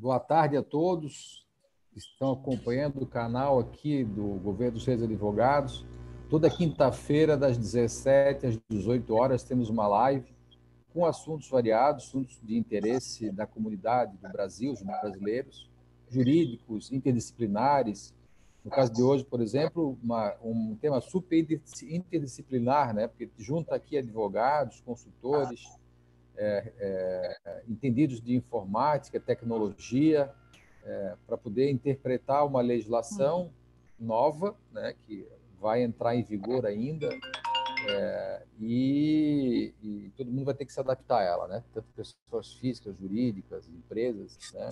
Boa tarde a todos que estão acompanhando o canal aqui do Governo dos Reis Advogados. Toda quinta-feira, das 17 às 18 horas, temos uma live com assuntos variados, assuntos de interesse da comunidade do Brasil, os brasileiros, jurídicos, interdisciplinares. No caso de hoje, por exemplo, uma, um tema super interdisciplinar, né? porque junta aqui advogados, consultores, entendidos de informática, tecnologia, é, para poder interpretar uma legislação nova, né, que vai entrar em vigor ainda, é, e, e, todo mundo vai ter que se adaptar a ela, né? Tanto pessoas físicas, jurídicas, empresas, né?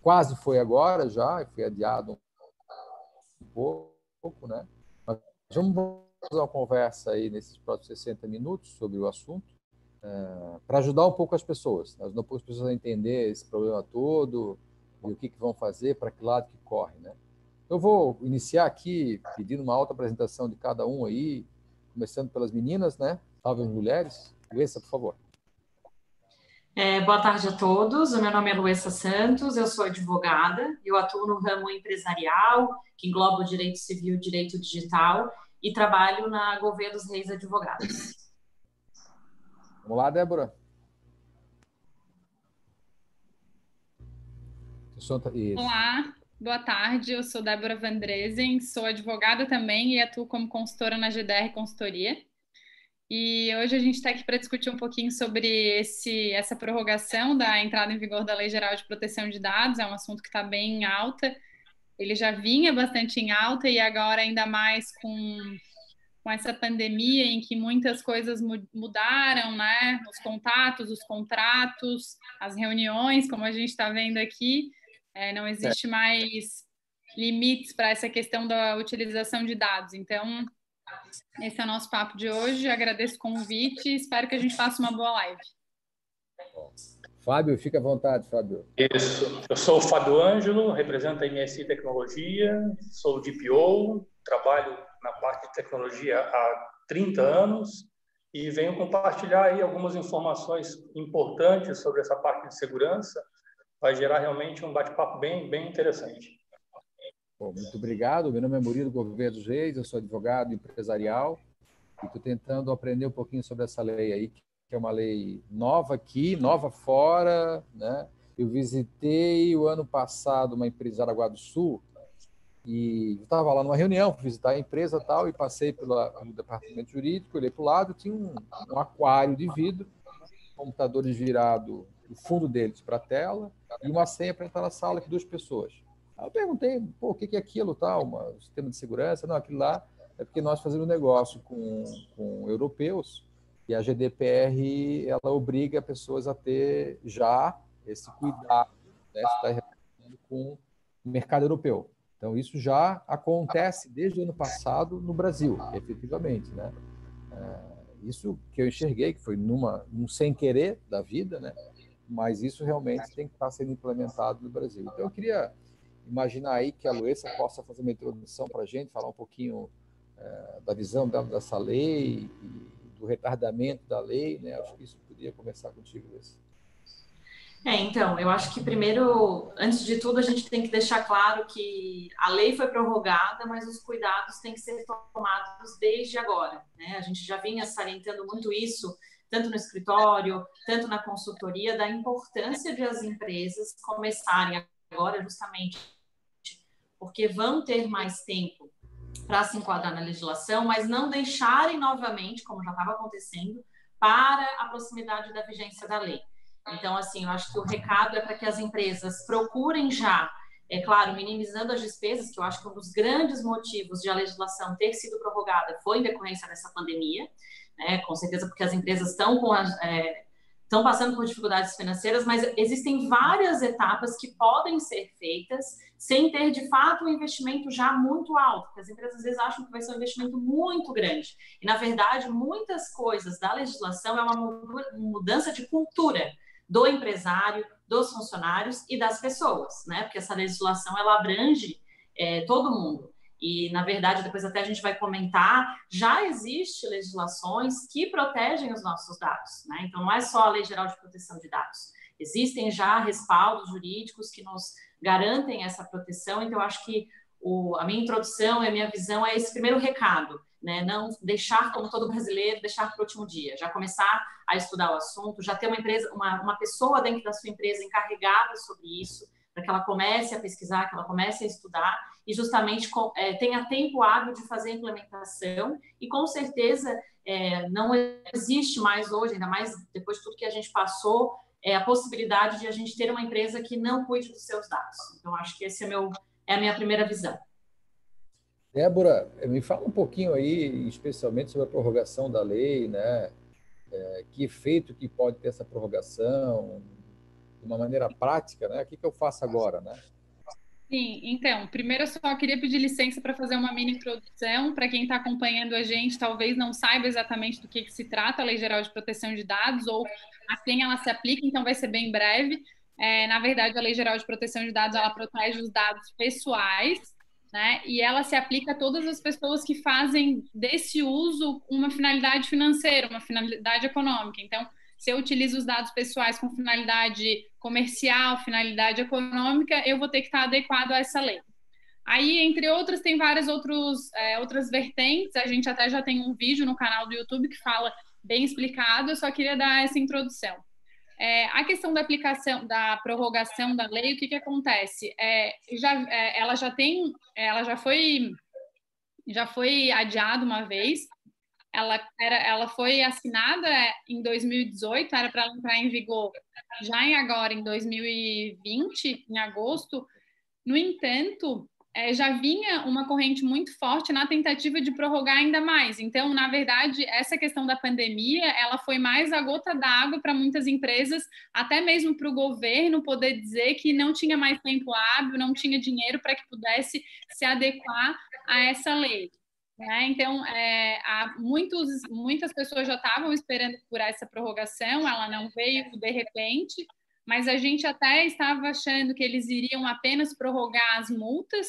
Quase foi agora já, foi adiado um pouco, né? Mas vamos fazer uma conversa aí nesses próximos 60 minutos sobre o assunto, é, para ajudar um pouco as pessoas, ajudar um pouco as pessoas a entender esse problema todo e o que, que vão fazer, para que lado que corre, né? Eu vou iniciar aqui pedindo uma alta apresentação de cada um aí, começando pelas meninas, né? Salve mulheres. Luísa, por favor. É, boa tarde a todos. O meu nome é Luísa Santos, eu sou advogada, eu atuo no ramo empresarial, que engloba o direito civil e direito digital, e trabalho na Gouveia dos Reis Advogados. Vamos lá, Débora. Olá, boa tarde. Eu sou Débora Vandresen, sou advogada também e atuo como consultora na GDR Consultoria. E hoje a gente está aqui para discutir um pouquinho sobre esse, essa prorrogação da entrada em vigor da Lei Geral de Proteção de Dados. É um assunto que está bem em alta. Ele já vinha bastante em alta e agora ainda mais com, com essa pandemia em que muitas coisas mudaram, né? Os contatos, os contratos, as reuniões, como a gente está vendo aqui, é, não existe é. mais limites para essa questão da utilização de dados. Então, esse é o nosso papo de hoje. Agradeço o convite e espero que a gente faça uma boa live. Fábio, fica à vontade, Fábio. Isso. Eu sou o Fábio Ângelo, represento a MSI Tecnologia, sou DPO, trabalho na parte de tecnologia há 30 anos e venho compartilhar aí algumas informações importantes sobre essa parte de segurança. Vai gerar realmente um bate-papo bem, bem interessante. Bom, muito obrigado. Meu nome é Murilo Gouveia dos Reis, eu sou advogado empresarial e estou tentando aprender um pouquinho sobre essa lei aí, que é uma lei nova aqui, nova fora, né? Eu visitei o ano passado uma empresa de Araguá do Sul e estava lá numa reunião, visitar a empresa tal e passei pelo departamento jurídico, olhei para o lado, tinha um, um aquário de vidro, computadores virado o fundo deles para a tela e uma senha para entrar na sala que duas pessoas. Aí eu perguntei, pô, o que é aquilo, tal, um sistema de segurança? Não, aquilo lá é porque nós fazemos negócio com, com europeus e a GDPR ela obriga pessoas a ter já esse cuidado, né, está com o mercado europeu. Então isso já acontece desde o ano passado no Brasil, efetivamente, né? É, isso que eu enxerguei que foi numa um sem querer da vida, né? Mas isso realmente tem que estar sendo implementado no Brasil. Então eu queria imaginar aí que a Luísa possa fazer uma introdução para a gente, falar um pouquinho é, da visão dela dessa lei do retardamento da lei, né? Acho que isso poderia começar contigo, Luísa. É, então, eu acho que primeiro, antes de tudo, a gente tem que deixar claro que a lei foi prorrogada, mas os cuidados têm que ser tomados desde agora. Né? A gente já vinha salientando muito isso, tanto no escritório, tanto na consultoria, da importância de as empresas começarem agora justamente porque vão ter mais tempo para se enquadrar na legislação, mas não deixarem novamente, como já estava acontecendo, para a proximidade da vigência da lei. Então, assim, eu acho que o recado é para que as empresas procurem já, é claro, minimizando as despesas, que eu acho que um dos grandes motivos de a legislação ter sido prorrogada foi em decorrência dessa pandemia, né? Com certeza, porque as empresas estão com as, é, estão passando por dificuldades financeiras, mas existem várias etapas que podem ser feitas sem ter, de fato, um investimento já muito alto, porque as empresas às vezes acham que vai ser um investimento muito grande. E, na verdade, muitas coisas da legislação é uma mudança de cultura do empresário, dos funcionários e das pessoas, né? Porque essa legislação, ela abrange é, todo mundo. E, na verdade, depois até a gente vai comentar, já existe legislações que protegem os nossos dados, né? Então, não é só a Lei Geral de Proteção de Dados. existem já respaldos jurídicos que nos garantem essa proteção, então acho que o, a minha introdução e a minha visão é esse primeiro recado, né? Não deixar, como todo brasileiro, deixar para o último dia, já começar a estudar o assunto, já ter uma empresa, uma, uma pessoa dentro da sua empresa encarregada sobre isso, para que ela comece a pesquisar, que ela comece a estudar e justamente é, tenha tempo hábil de fazer a implementação e com certeza é, não existe mais hoje, ainda mais depois de tudo que a gente passou, é, a possibilidade de a gente ter uma empresa que não cuide dos seus dados. Então, acho que esse é, meu, é a minha primeira visão. Débora, me fala um pouquinho aí, especialmente sobre a prorrogação da lei, né? É, que efeito que pode ter essa prorrogação, de uma maneira prática, né? O que, que eu faço agora, né? Sim, então, primeiro eu só queria pedir licença para fazer uma mini introdução para quem está acompanhando a gente, talvez não saiba exatamente do que, que, se trata a Lei Geral de Proteção de Dados ou a quem ela se aplica, então vai ser bem breve. É, na verdade, a Lei Geral de Proteção de Dados ela protege os dados pessoais, né? E ela se aplica a todas as pessoas que fazem desse uso uma finalidade financeira, uma finalidade econômica. Então, se eu utilizo os dados pessoais com finalidade comercial, finalidade econômica, eu vou ter que estar adequado a essa lei. Aí, entre outras, tem várias outros, é, outras vertentes. A gente até já tem um vídeo no canal do YouTube que fala bem explicado. Eu só queria dar essa introdução. É, a questão da aplicação, da prorrogação da lei, o que, que acontece? É, já, é, ela já tem, ela já foi, já foi adiada uma vez ela, era, ela foi assinada em 2018, era para entrar em vigor já em agora, em 2020, em agosto. No entanto, é, já vinha uma corrente muito forte na tentativa de prorrogar ainda mais. Então, na verdade, essa questão da pandemia, ela foi mais a gota d'água para muitas empresas, até mesmo para o governo poder dizer que não tinha mais tempo hábil, não tinha dinheiro para que pudesse se adequar a essa lei. Né? Então, é, muitos, muitas pessoas já estavam esperando por essa prorrogação, ela não veio de repente, mas a gente até estava achando que eles iriam apenas prorrogar as multas,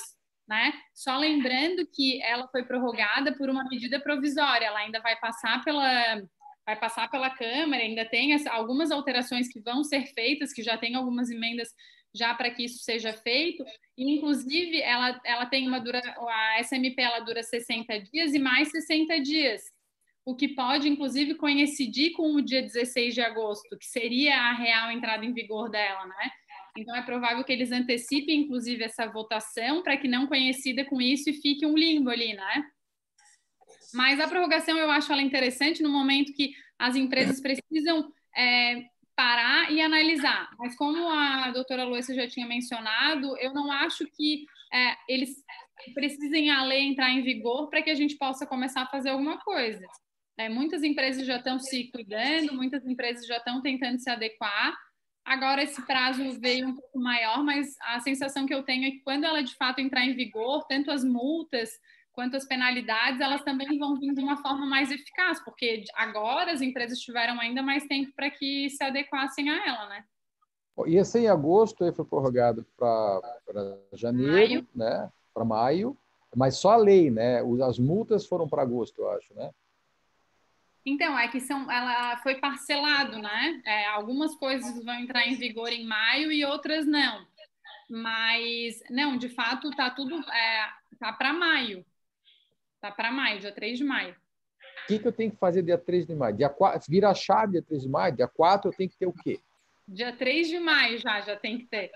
né? Só lembrando que ela foi prorrogada por uma medida provisória, ela ainda vai passar pela vai passar pela Câmara, ainda tem algumas alterações que vão ser feitas, que já tem algumas emendas já para que isso seja feito. E, inclusive, ela, ela tem uma dura, a SMP ela dura 60 dias e mais 60 dias, o que pode, inclusive, coincidir com o dia 16 de agosto, que seria a real entrada em vigor dela, né? Então, é provável que eles antecipem, inclusive, essa votação para que não conhecida com isso e fique um limbo ali, né? Mas a prorrogação eu acho ela interessante no momento que as empresas precisam é, parar e analisar. Mas como a doutora Luísa já tinha mencionado, eu não acho que é, eles precisem a lei entrar em vigor para que a gente possa começar a fazer alguma coisa. É, muitas empresas já estão se cuidando, muitas empresas já estão tentando se adequar. Agora esse prazo veio um pouco maior, mas a sensação que eu tenho é que quando ela de fato entrar em vigor, tanto as multas quanto às penalidades, elas também vão vir de uma forma mais eficaz, porque agora as empresas tiveram ainda mais tempo para que se adequassem a ela, né? E esse em agosto ele foi prorrogado para janeiro, maio. né? Para maio, mas só a lei, né? As multas foram para agosto, eu acho, né? Então, é que são, ela foi parcelado, né? É, algumas coisas vão entrar em vigor em maio e outras não. Mas, não, de fato, tá tudo é, tá para maio. Tá para maio, dia 3 de maio. O que, que eu tenho que fazer dia 3 de maio? Dia 4, vira a chave dia 3 de maio, dia 4 eu tenho que ter o quê? Dia 3 de maio já, já tem que ter.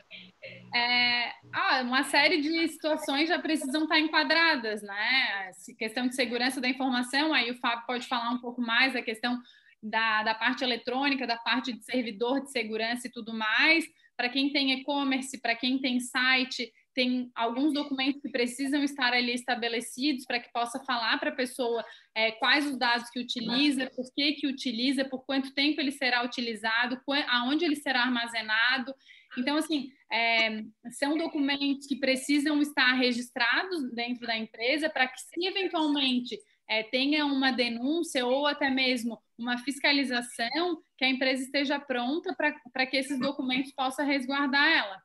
É, ah, uma série de situações já precisam estar enquadradas, né? Questão de segurança da informação, aí o Fábio pode falar um pouco mais da questão da, da parte eletrônica, da parte de servidor de segurança e tudo mais. Para quem tem e-commerce, para quem tem site, tem alguns documentos que precisam estar ali estabelecidos para que possa falar para a pessoa é, quais os dados que utiliza, por que que utiliza, por quanto tempo ele será utilizado, aonde ele será armazenado. Então, assim, é, são documentos que precisam estar registrados dentro da empresa para que, se eventualmente é, tenha uma denúncia ou até mesmo uma fiscalização, que a empresa esteja pronta para que esses documentos possam resguardar ela.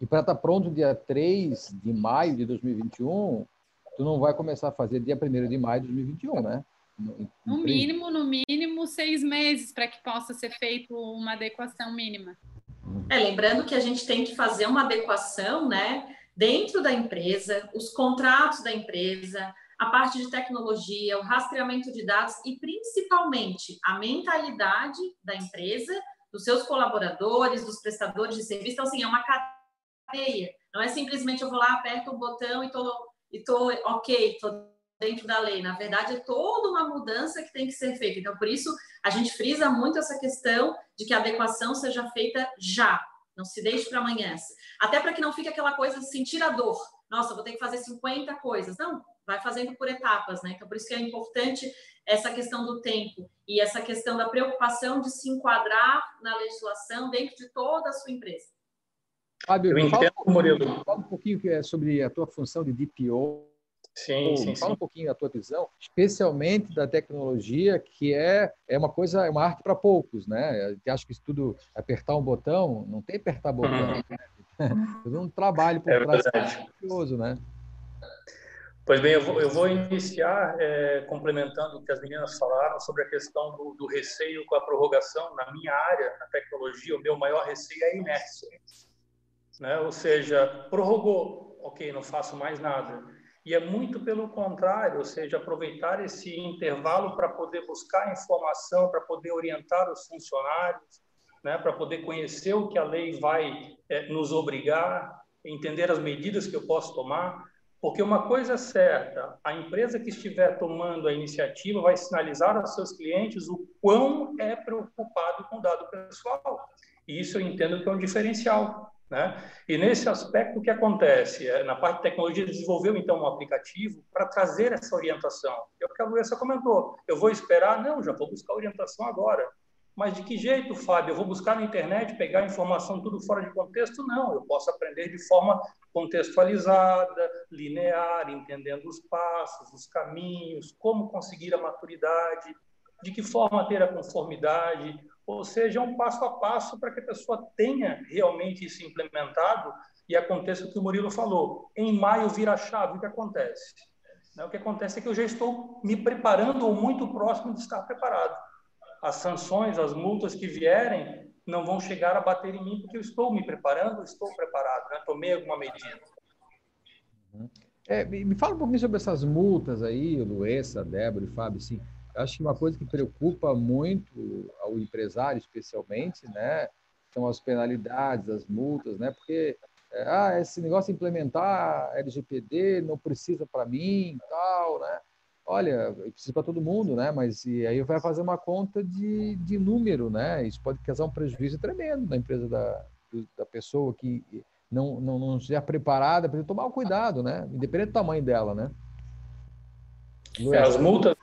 E para estar tá pronto dia 3 de maio de 2021, tu não vai começar a fazer dia 1 de maio de 2021, né? No, no mínimo, no mínimo, seis meses para que possa ser feito uma adequação mínima. É, lembrando que a gente tem que fazer uma adequação, né, dentro da empresa, os contratos da empresa, a parte de tecnologia, o rastreamento de dados e principalmente a mentalidade da empresa, dos seus colaboradores, dos prestadores de serviço. Então, assim, é uma cadeia. Não é simplesmente eu vou lá, aperto o botão e tô, e tô ok, tô dentro da lei. Na verdade, é toda uma mudança que tem que ser feita. Então, por isso, a gente frisa muito essa questão de que a adequação seja feita já, não se deixe para amanhã. Até para que não fique aquela coisa de sentir a dor. Nossa, vou ter que fazer 50 coisas. Não, vai fazendo por etapas, né? Então, por isso que é importante essa questão do tempo e essa questão da preocupação de se enquadrar na legislação dentro de toda a sua empresa. Fábio, fala, um fala um pouquinho é sobre a tua função de DPO. Sim, sim, fala sim. um pouquinho da tua visão, especialmente da tecnologia, que é, é uma coisa, é uma arte para poucos, né? A gente acha que isso tudo apertar um botão, não tem apertar botão, uhum. né? Um trabalho por é trás maravilhoso, né? Pois bem, eu vou, eu vou iniciar é, complementando o que as meninas falaram sobre a questão do, do, receio com a prorrogação. Na minha área, na tecnologia, o meu maior receio é a inércia. Né? Ou seja, prorrogou, ok, não faço mais nada. E é muito pelo contrário, ou seja, aproveitar esse intervalo para poder buscar informação, para poder orientar os funcionários, né? para poder conhecer o que a lei vai é, nos obrigar, entender as medidas que eu posso tomar porque uma coisa é certa, a empresa que estiver tomando a iniciativa vai sinalizar aos seus clientes o quão é preocupado com o dado pessoal. E isso eu entendo que é um diferencial. Né? E nesse aspecto, o que acontece? É, na parte de tecnologia, desenvolveu então um aplicativo para trazer essa orientação. É o que a Luísa comentou. Eu vou esperar? Não, já vou buscar orientação agora. Mas de que jeito, Fábio? Eu vou buscar na internet, pegar informação tudo fora de contexto? Não, eu posso aprender de forma contextualizada, linear, entendendo os passos, os caminhos, como conseguir a maturidade, de que forma ter a conformidade, ou seja, é um passo a passo para que a pessoa tenha realmente isso implementado e aconteça o que o Murilo falou. Em maio vira a chave, o que acontece? O que acontece é que eu já estou me preparando ou muito próximo de estar preparado as sanções, as multas que vierem, não vão chegar a bater em mim, porque eu estou me preparando, estou preparado, né? tomei alguma medida. Uhum. É, me fala um pouquinho sobre essas multas aí, Luessa, Débora e Fábio. Assim, acho que uma coisa que preocupa muito ao empresário, especialmente, né, são as penalidades, as multas, né, porque é, ah, esse negócio de implementar LGPD não precisa para mim, tal, né? olha, precisa para todo mundo, né? Mas e aí vai fazer uma conta de, de número, né? Isso pode causar um prejuízo tremendo na empresa da, da pessoa que não, não, não estiver preparada, precisa tomar cuidado, né? Independente do tamanho dela, né? É, as multas,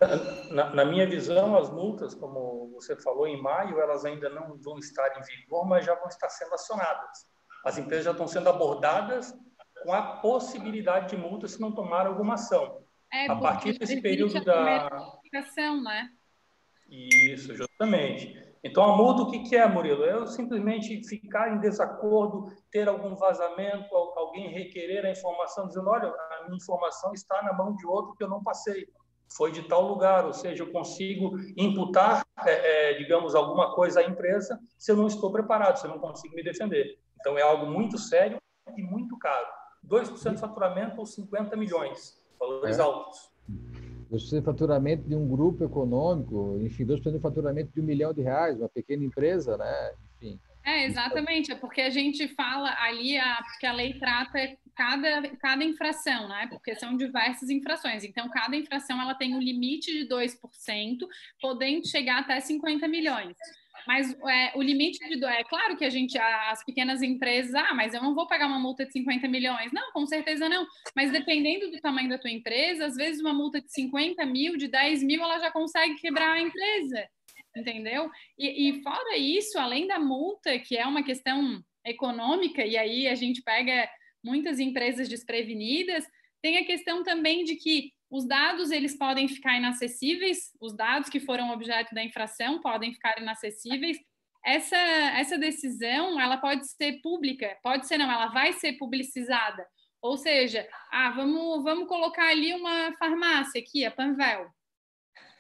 na, na, minha visão, as multas, como você falou, em maio, elas ainda não vão estar em vigor, mas já vão estar sendo acionadas. As empresas já estão sendo abordadas com a possibilidade de multa se não tomar alguma ação. É, a partir desse período da. Né? Isso, justamente. Então, a multa, o que, que é, Murilo? É eu simplesmente ficar em desacordo, ter algum vazamento, alguém requerer a informação, dizendo: olha, a minha informação está na mão de outro que eu não passei, foi de tal lugar, ou seja, eu consigo imputar, é, é, digamos, alguma coisa à empresa se eu não estou preparado, se eu não consigo me defender. Então, é algo muito sério e muito caro. 2% de faturamento ou 50 milhões valores é. altos. 2% de faturamento de um grupo econômico, enfim, 2% de faturamento de um milhão de reais, uma pequena empresa, né? Enfim. É, exatamente, é porque a gente fala ali, a, porque a lei trata cada, cada infração, né? Porque são diversas infrações. Então, cada infração ela tem um limite de 2%, podendo chegar até 50 milhões. Mas é, o limite de é claro que a gente, as pequenas empresas, ah, mas eu não vou pagar uma multa de 50 milhões. Não, com certeza não. Mas dependendo do tamanho da tua empresa, às vezes uma multa de 50 mil, de 10 mil, ela já consegue quebrar a empresa. Entendeu? E, e fora isso, além da multa, que é uma questão econômica, e aí a gente pega muitas empresas desprevenidas, tem a questão também de que os dados eles podem ficar inacessíveis, os dados que foram objeto da infração podem ficar inacessíveis. Essa, essa decisão ela pode ser pública, pode ser não, ela vai ser publicizada. Ou seja, ah, vamos, vamos colocar ali uma farmácia aqui, a Panvel.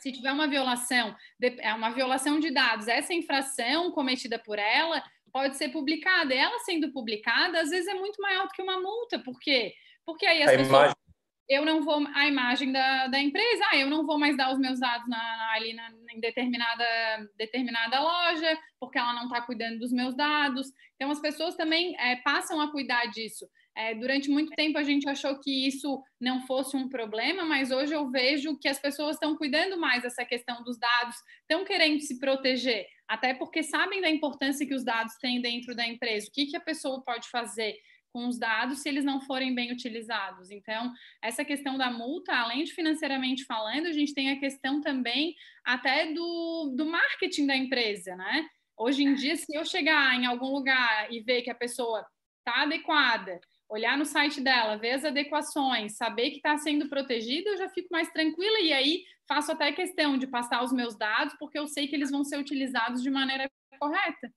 Se tiver uma violação, é uma violação de dados, essa infração cometida por ela pode ser publicada. Ela sendo publicada, às vezes é muito maior do que uma multa. Por quê? Porque aí as a pessoas. Imagem. Eu não vou. A imagem da, da empresa, ah, eu não vou mais dar os meus dados na, ali na, em determinada, determinada loja, porque ela não está cuidando dos meus dados. Então, as pessoas também é, passam a cuidar disso. É, durante muito tempo a gente achou que isso não fosse um problema, mas hoje eu vejo que as pessoas estão cuidando mais dessa questão dos dados, estão querendo se proteger, até porque sabem da importância que os dados têm dentro da empresa, o que, que a pessoa pode fazer com os dados se eles não forem bem utilizados. Então, essa questão da multa, além de financeiramente falando, a gente tem a questão também até do, do marketing da empresa, né? Hoje em dia, se eu chegar em algum lugar e ver que a pessoa está adequada, olhar no site dela, ver as adequações, saber que está sendo protegida, eu já fico mais tranquila e aí faço até questão de passar os meus dados, porque eu sei que eles vão ser utilizados de maneira correta.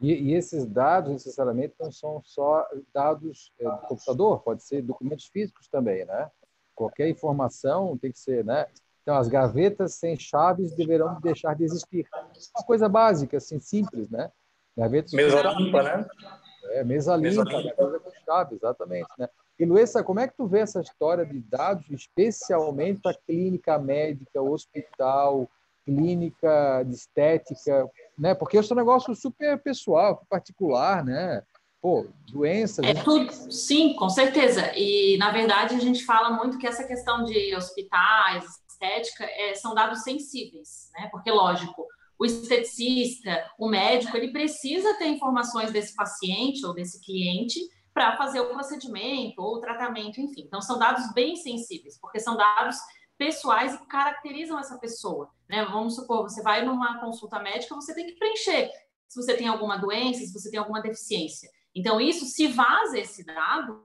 E, e esses dados, necessariamente, não são só dados é, do computador, pode ser documentos físicos também, né? Qualquer informação tem que ser, né? Então, as gavetas sem chaves deverão deixar de existir. Uma coisa básica, assim, simples, né? Gavetas Mesa limpa, né? É, mesa limpa, mesa limpa. com chave, exatamente. Né? E, Luísa, como é que tu vê essa história de dados, especialmente para clínica médica, hospital, clínica de estética, né? Porque esse é um negócio super pessoal, particular, né? Pô, doenças... É tudo, sim, com certeza. E, na verdade, a gente fala muito que essa questão de hospitais, estética, é, são dados sensíveis, né? Porque, lógico, o esteticista, o médico, ele precisa ter informações desse paciente ou desse cliente para fazer o procedimento ou o tratamento, enfim. Então, são dados bem sensíveis, porque são dados pessoais e que caracterizam essa pessoa. Né? Vamos supor, você vai numa consulta médica, você tem que preencher se você tem alguma doença, se você tem alguma deficiência. Então, isso, se vaza esse dado,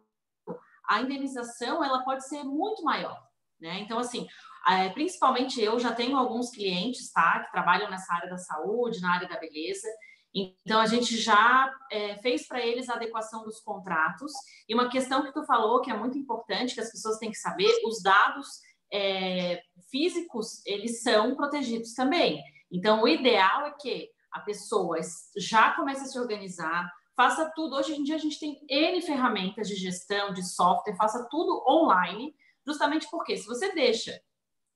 a indenização ela pode ser muito maior. Né? Então, assim, é, principalmente eu já tenho alguns clientes, tá, que trabalham nessa área da saúde, na área da beleza. Então, a gente já é, fez para eles a adequação dos contratos. E uma questão que tu falou, que é muito importante, que as pessoas têm que saber, os dados é, físicos, eles são protegidos também. Então, o ideal é que a pessoa já comece a se organizar, faça tudo. Hoje em dia, a gente tem N ferramentas de gestão, de software, faça tudo online, justamente porque se você deixa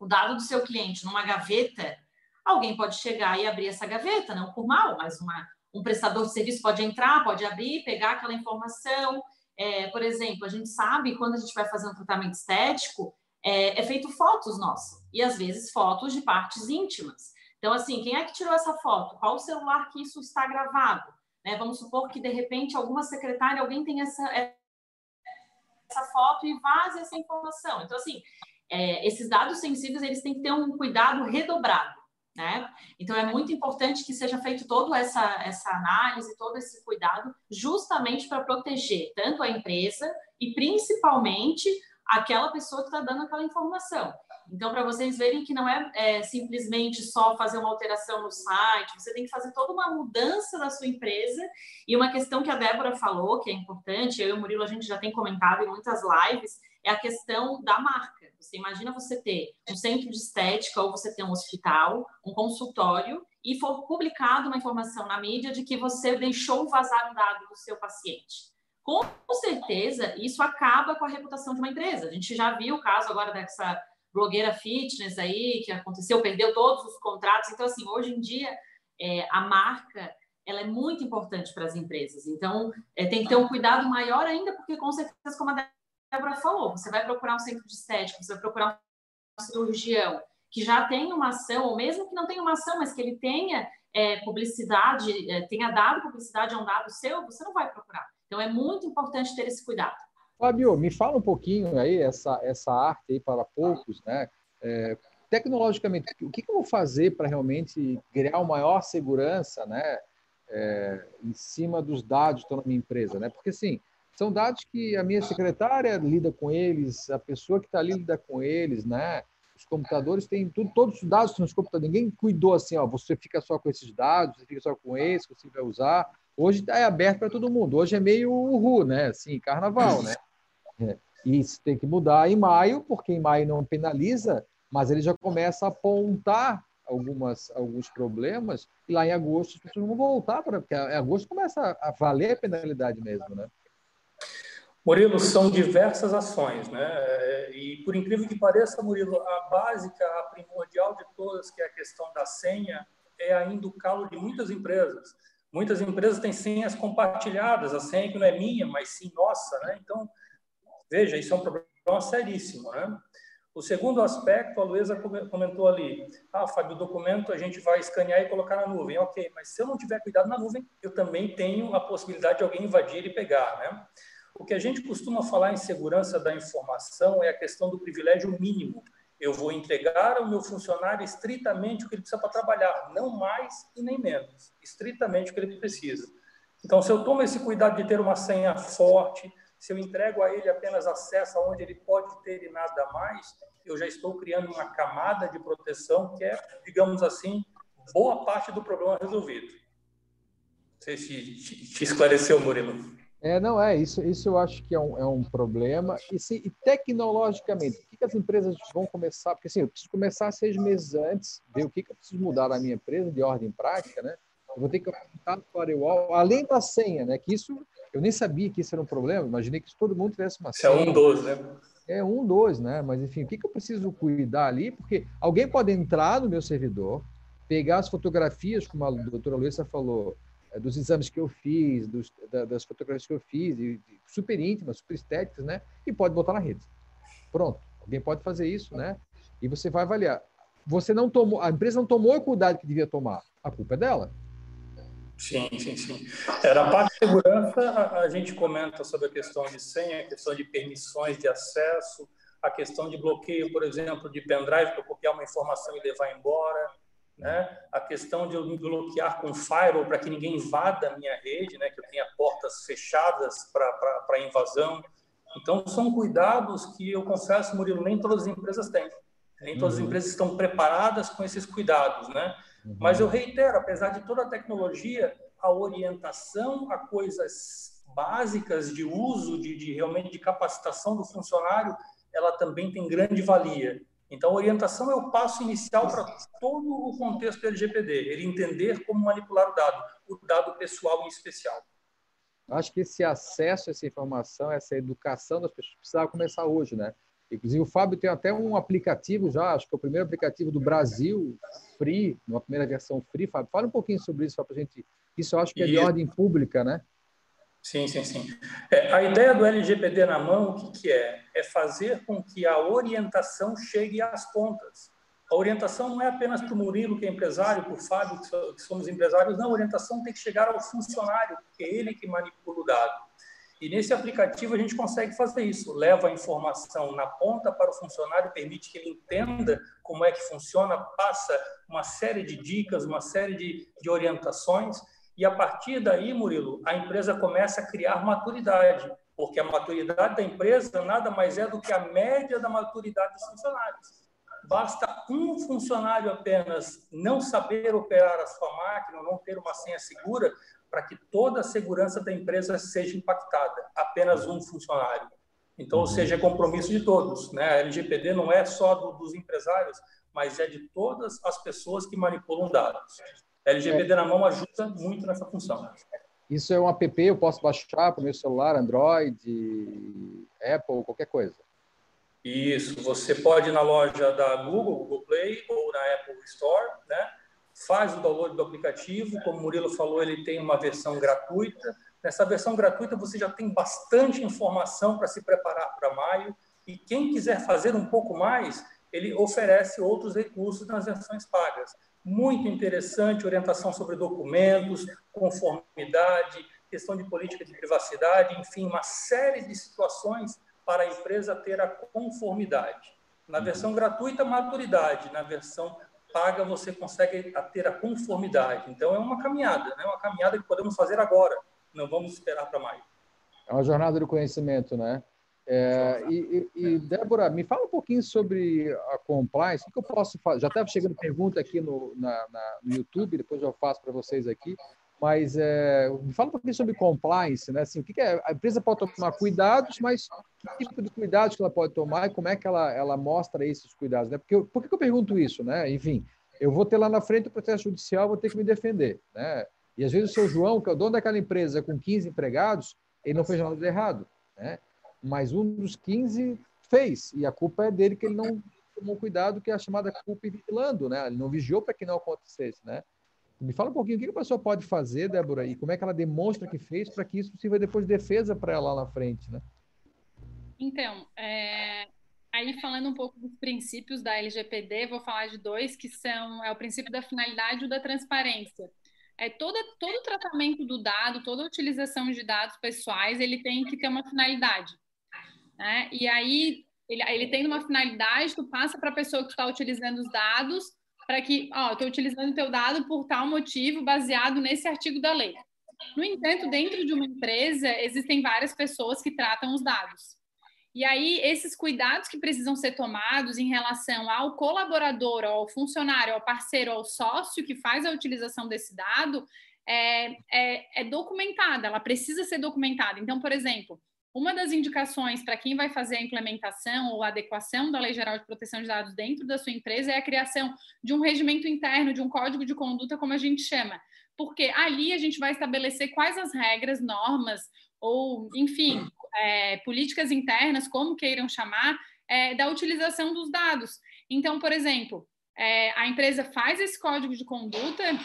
o dado do seu cliente numa gaveta, alguém pode chegar e abrir essa gaveta, não por mal, mas uma, um prestador de serviço pode entrar, pode abrir, pegar aquela informação. É, por exemplo, a gente sabe quando a gente vai fazer um tratamento estético, é, é feito fotos nossas, e às vezes fotos de partes íntimas. Então, assim, quem é que tirou essa foto? Qual o celular que isso está gravado? Né? Vamos supor que, de repente, alguma secretária, alguém tem essa, essa foto e vaza essa informação. Então, assim, é, esses dados sensíveis eles têm que ter um cuidado redobrado, né? Então é muito importante que seja feito toda essa, essa análise, todo esse cuidado, justamente para proteger tanto a empresa e principalmente aquela pessoa que está dando aquela informação. Então, para vocês verem que não é, é, simplesmente só fazer uma alteração no site, você tem que fazer toda uma mudança da sua empresa. E uma questão que a Débora falou, que é importante, eu e o Murilo a gente já tem comentado em muitas lives, é a questão da marca. Você imagina você ter um centro de estética ou você ter um hospital, um consultório e for publicado uma informação na mídia de que você deixou vazar um dado do seu paciente. Com certeza, isso acaba com a reputação de uma empresa. A gente já viu o caso agora dessa blogueira fitness aí, que aconteceu, perdeu todos os contratos. Então, assim, hoje em dia, é, a marca ela é muito importante para as empresas. Então, é, tem que ter um cuidado maior ainda, porque com certeza, como a Débora falou, você vai procurar um centro de estética, você vai procurar um cirurgião que já tem uma ação, ou mesmo que não tenha uma ação, mas que ele tenha é, publicidade, é, tenha dado publicidade a um dado seu, você não vai procurar. Então, é muito importante ter esse cuidado. Fábio, me fala um pouquinho aí, essa, essa arte aí para poucos, né? É, tecnologicamente, o que, que eu vou fazer para realmente criar uma maior segurança, né? É, em cima dos dados que estão na minha empresa, né? Porque, assim, são dados que a minha secretária lida com eles, a pessoa que está ali lida com eles, né? Os computadores têm tudo, todos os dados nos computadores. Ninguém cuidou assim, ó, você fica só com esses dados, você fica só com esse, você vai usar. Hoje é aberto para todo mundo. Hoje é meio uhul, né? Assim, carnaval, né? É. E isso tem que mudar em maio, porque em maio não penaliza mas ele já começa a apontar algumas, alguns problemas, e lá em agosto as pessoas vão voltar, para, porque em agosto começa a valer a penalidade mesmo, né? Murilo, são diversas ações, né? E por incrível que pareça, Murilo, a básica, a primordial de todas, que é a questão da senha, é ainda o calo de muitas empresas. Muitas empresas têm senhas compartilhadas, a senha que não é minha, mas sim nossa, né? Então, veja, isso é um problema seríssimo, né? O segundo aspecto, a Luísa comentou ali, ah, Fábio, o documento a gente vai escanear e colocar na nuvem. Ok, mas se eu não tiver cuidado na nuvem, eu também tenho a possibilidade de alguém invadir e pegar, né? O que a gente costuma falar em segurança da informação é a questão do privilégio mínimo. Eu vou entregar ao meu funcionário estritamente o que ele precisa para trabalhar, não mais e nem menos, estritamente o que ele precisa. Então, se eu tomo esse cuidado de ter uma senha forte, se eu entrego a ele apenas acesso aonde ele pode ter e nada mais, eu já estou criando uma camada de proteção que é, digamos assim, boa parte do problema resolvido. Não sei se te esclareceu, Murilo. É, não é, isso, isso eu acho que é um, é um problema. E, se, e tecnologicamente, o que, que, as empresas vão começar? Porque assim, eu preciso começar seis meses antes, ver o que, que eu preciso mudar na minha empresa de ordem prática, né? Eu vou ter que aumentar o firewall, além da senha, né? Que isso, eu nem sabia que isso era um problema, imaginei que todo mundo tivesse uma senha. Isso é um dos, né? É um dos, né? Mas enfim, o que, que eu preciso cuidar ali? Porque alguém pode entrar no meu servidor, pegar as fotografias, como a doutora Luísa falou, é, dos exames que eu fiz, dos, das fotografias que eu fiz, e, super íntimas, super estéticas, né? E pode botar na rede. Pronto. Alguém pode fazer isso, né? E você vai avaliar. Você não tomou, a empresa não tomou o cuidado que devia tomar. A culpa é dela. Sim, sim, sim. É, na parte de segurança, a, a gente comenta sobre a questão de senha, a questão de permissões de acesso, a questão de bloqueio, por exemplo, de pendrive para copiar uma informação e levar embora, né? a questão de eu me bloquear com firewall para que ninguém invada a minha rede, né? que eu tenha portas fechadas para invasão. Então, são cuidados que eu confesso, Murilo, nem todas as empresas têm. Nem todas uhum. as empresas estão preparadas com esses cuidados, né? Uhum. Mas eu reitero, apesar de toda a tecnologia, a orientação a coisas básicas de uso, de, de realmente de capacitação do funcionário, ela também tem grande valia. Então, a orientação é o passo inicial para todo o contexto do LGPD, ele entender como manipular o dado, o dado pessoal em especial. Acho que esse acesso a essa informação, essa educação das pessoas precisava começar hoje, né? Inclusive, o Fábio tem até um aplicativo já, acho que é o primeiro aplicativo do Brasil, free, uma primeira versão free. Fábio, fala um pouquinho sobre isso, para a gente. Isso eu acho que é de ordem pública, né? Sim, sim, sim. É, a ideia do LGPD na mão, o que, que é? É fazer com que a orientação chegue às pontas. A orientação não é apenas para o Murilo, que é empresário, para o Fábio, que somos empresários, não, a orientação tem que chegar ao funcionário, porque é ele que manipula o dado. E nesse aplicativo a gente consegue fazer isso, leva a informação na ponta para o funcionário, permite que ele entenda como é que funciona, passa uma série de dicas, uma série de, de orientações, e a partir daí, Murilo, a empresa começa a criar maturidade, porque a maturidade da empresa nada mais é do que a média da maturidade dos funcionários. Basta um funcionário apenas não saber operar a sua máquina, não ter uma senha segura, para que toda a segurança da empresa seja impactada. Apenas um funcionário. Então, ou uhum. seja, é compromisso de todos. Né? A LGPD não é só do, dos empresários, mas é de todas as pessoas que manipulam dados. LGPD é. na mão ajuda muito nessa função. Isso é um app, eu posso baixar para o meu celular, Android, Apple, qualquer coisa. Isso, você pode ir na loja da Google, Google Play ou na Apple Store, né? Faz o download do aplicativo, como o Murilo falou, ele tem uma versão gratuita. Nessa versão gratuita você já tem bastante informação para se preparar para maio. E quem quiser fazer um pouco mais, ele oferece outros recursos nas versões pagas muito interessante, orientação sobre documentos, conformidade, questão de política de privacidade, enfim, uma série de situações para a empresa ter a conformidade. Na uhum. versão gratuita, maturidade, na versão paga, você consegue ter a conformidade. Então, é uma caminhada, né? uma caminhada que podemos fazer agora, não vamos esperar para maio. É uma jornada do conhecimento, né? É, e, e, Débora, me fala um pouquinho sobre a compliance. O que eu posso fazer? Já estava chegando pergunta aqui no, na, na, no YouTube, depois eu faço para vocês aqui. Mas é, me fala um pouquinho sobre compliance, né? Assim, o que, que é? A empresa pode tomar cuidados, mas que tipo de cuidados que ela pode tomar e como é que ela, ela mostra esses cuidados, né? Porque eu, por que eu pergunto isso, né? Enfim, eu vou ter lá na frente o processo judicial, vou ter que me defender, né? E às vezes o seu João, que é o dono daquela empresa com 15 empregados, ele não fez nada de errado, né? Mas um dos 15 fez, e a culpa é dele que ele não tomou cuidado, que é a chamada culpa vigilando, né? Ele não vigiou para que não acontecesse, né? Me fala um pouquinho o que a pessoa pode fazer, Débora, e como é que ela demonstra que fez para que isso sirva depois de defesa para ela lá na frente, né? Então, é, aí falando um pouco dos princípios da LGPD, vou falar de dois que são é o princípio da finalidade e o da transparência. É todo todo tratamento do dado, toda utilização de dados pessoais, ele tem que ter uma finalidade, né? E aí ele, ele tem uma finalidade, tu passa para a pessoa que está utilizando os dados para que, ó, estou utilizando o teu dado por tal motivo, baseado nesse artigo da lei. No entanto, dentro de uma empresa, existem várias pessoas que tratam os dados. E aí, esses cuidados que precisam ser tomados em relação ao colaborador, ao funcionário, ao parceiro, ao sócio que faz a utilização desse dado, é, é, é documentada, ela precisa ser documentada. Então, por exemplo, uma das indicações para quem vai fazer a implementação ou adequação da Lei Geral de Proteção de Dados dentro da sua empresa é a criação de um regimento interno, de um código de conduta, como a gente chama. Porque ali a gente vai estabelecer quais as regras, normas ou, enfim, é, políticas internas, como queiram chamar, é, da utilização dos dados. Então, por exemplo, é, a empresa faz esse código de conduta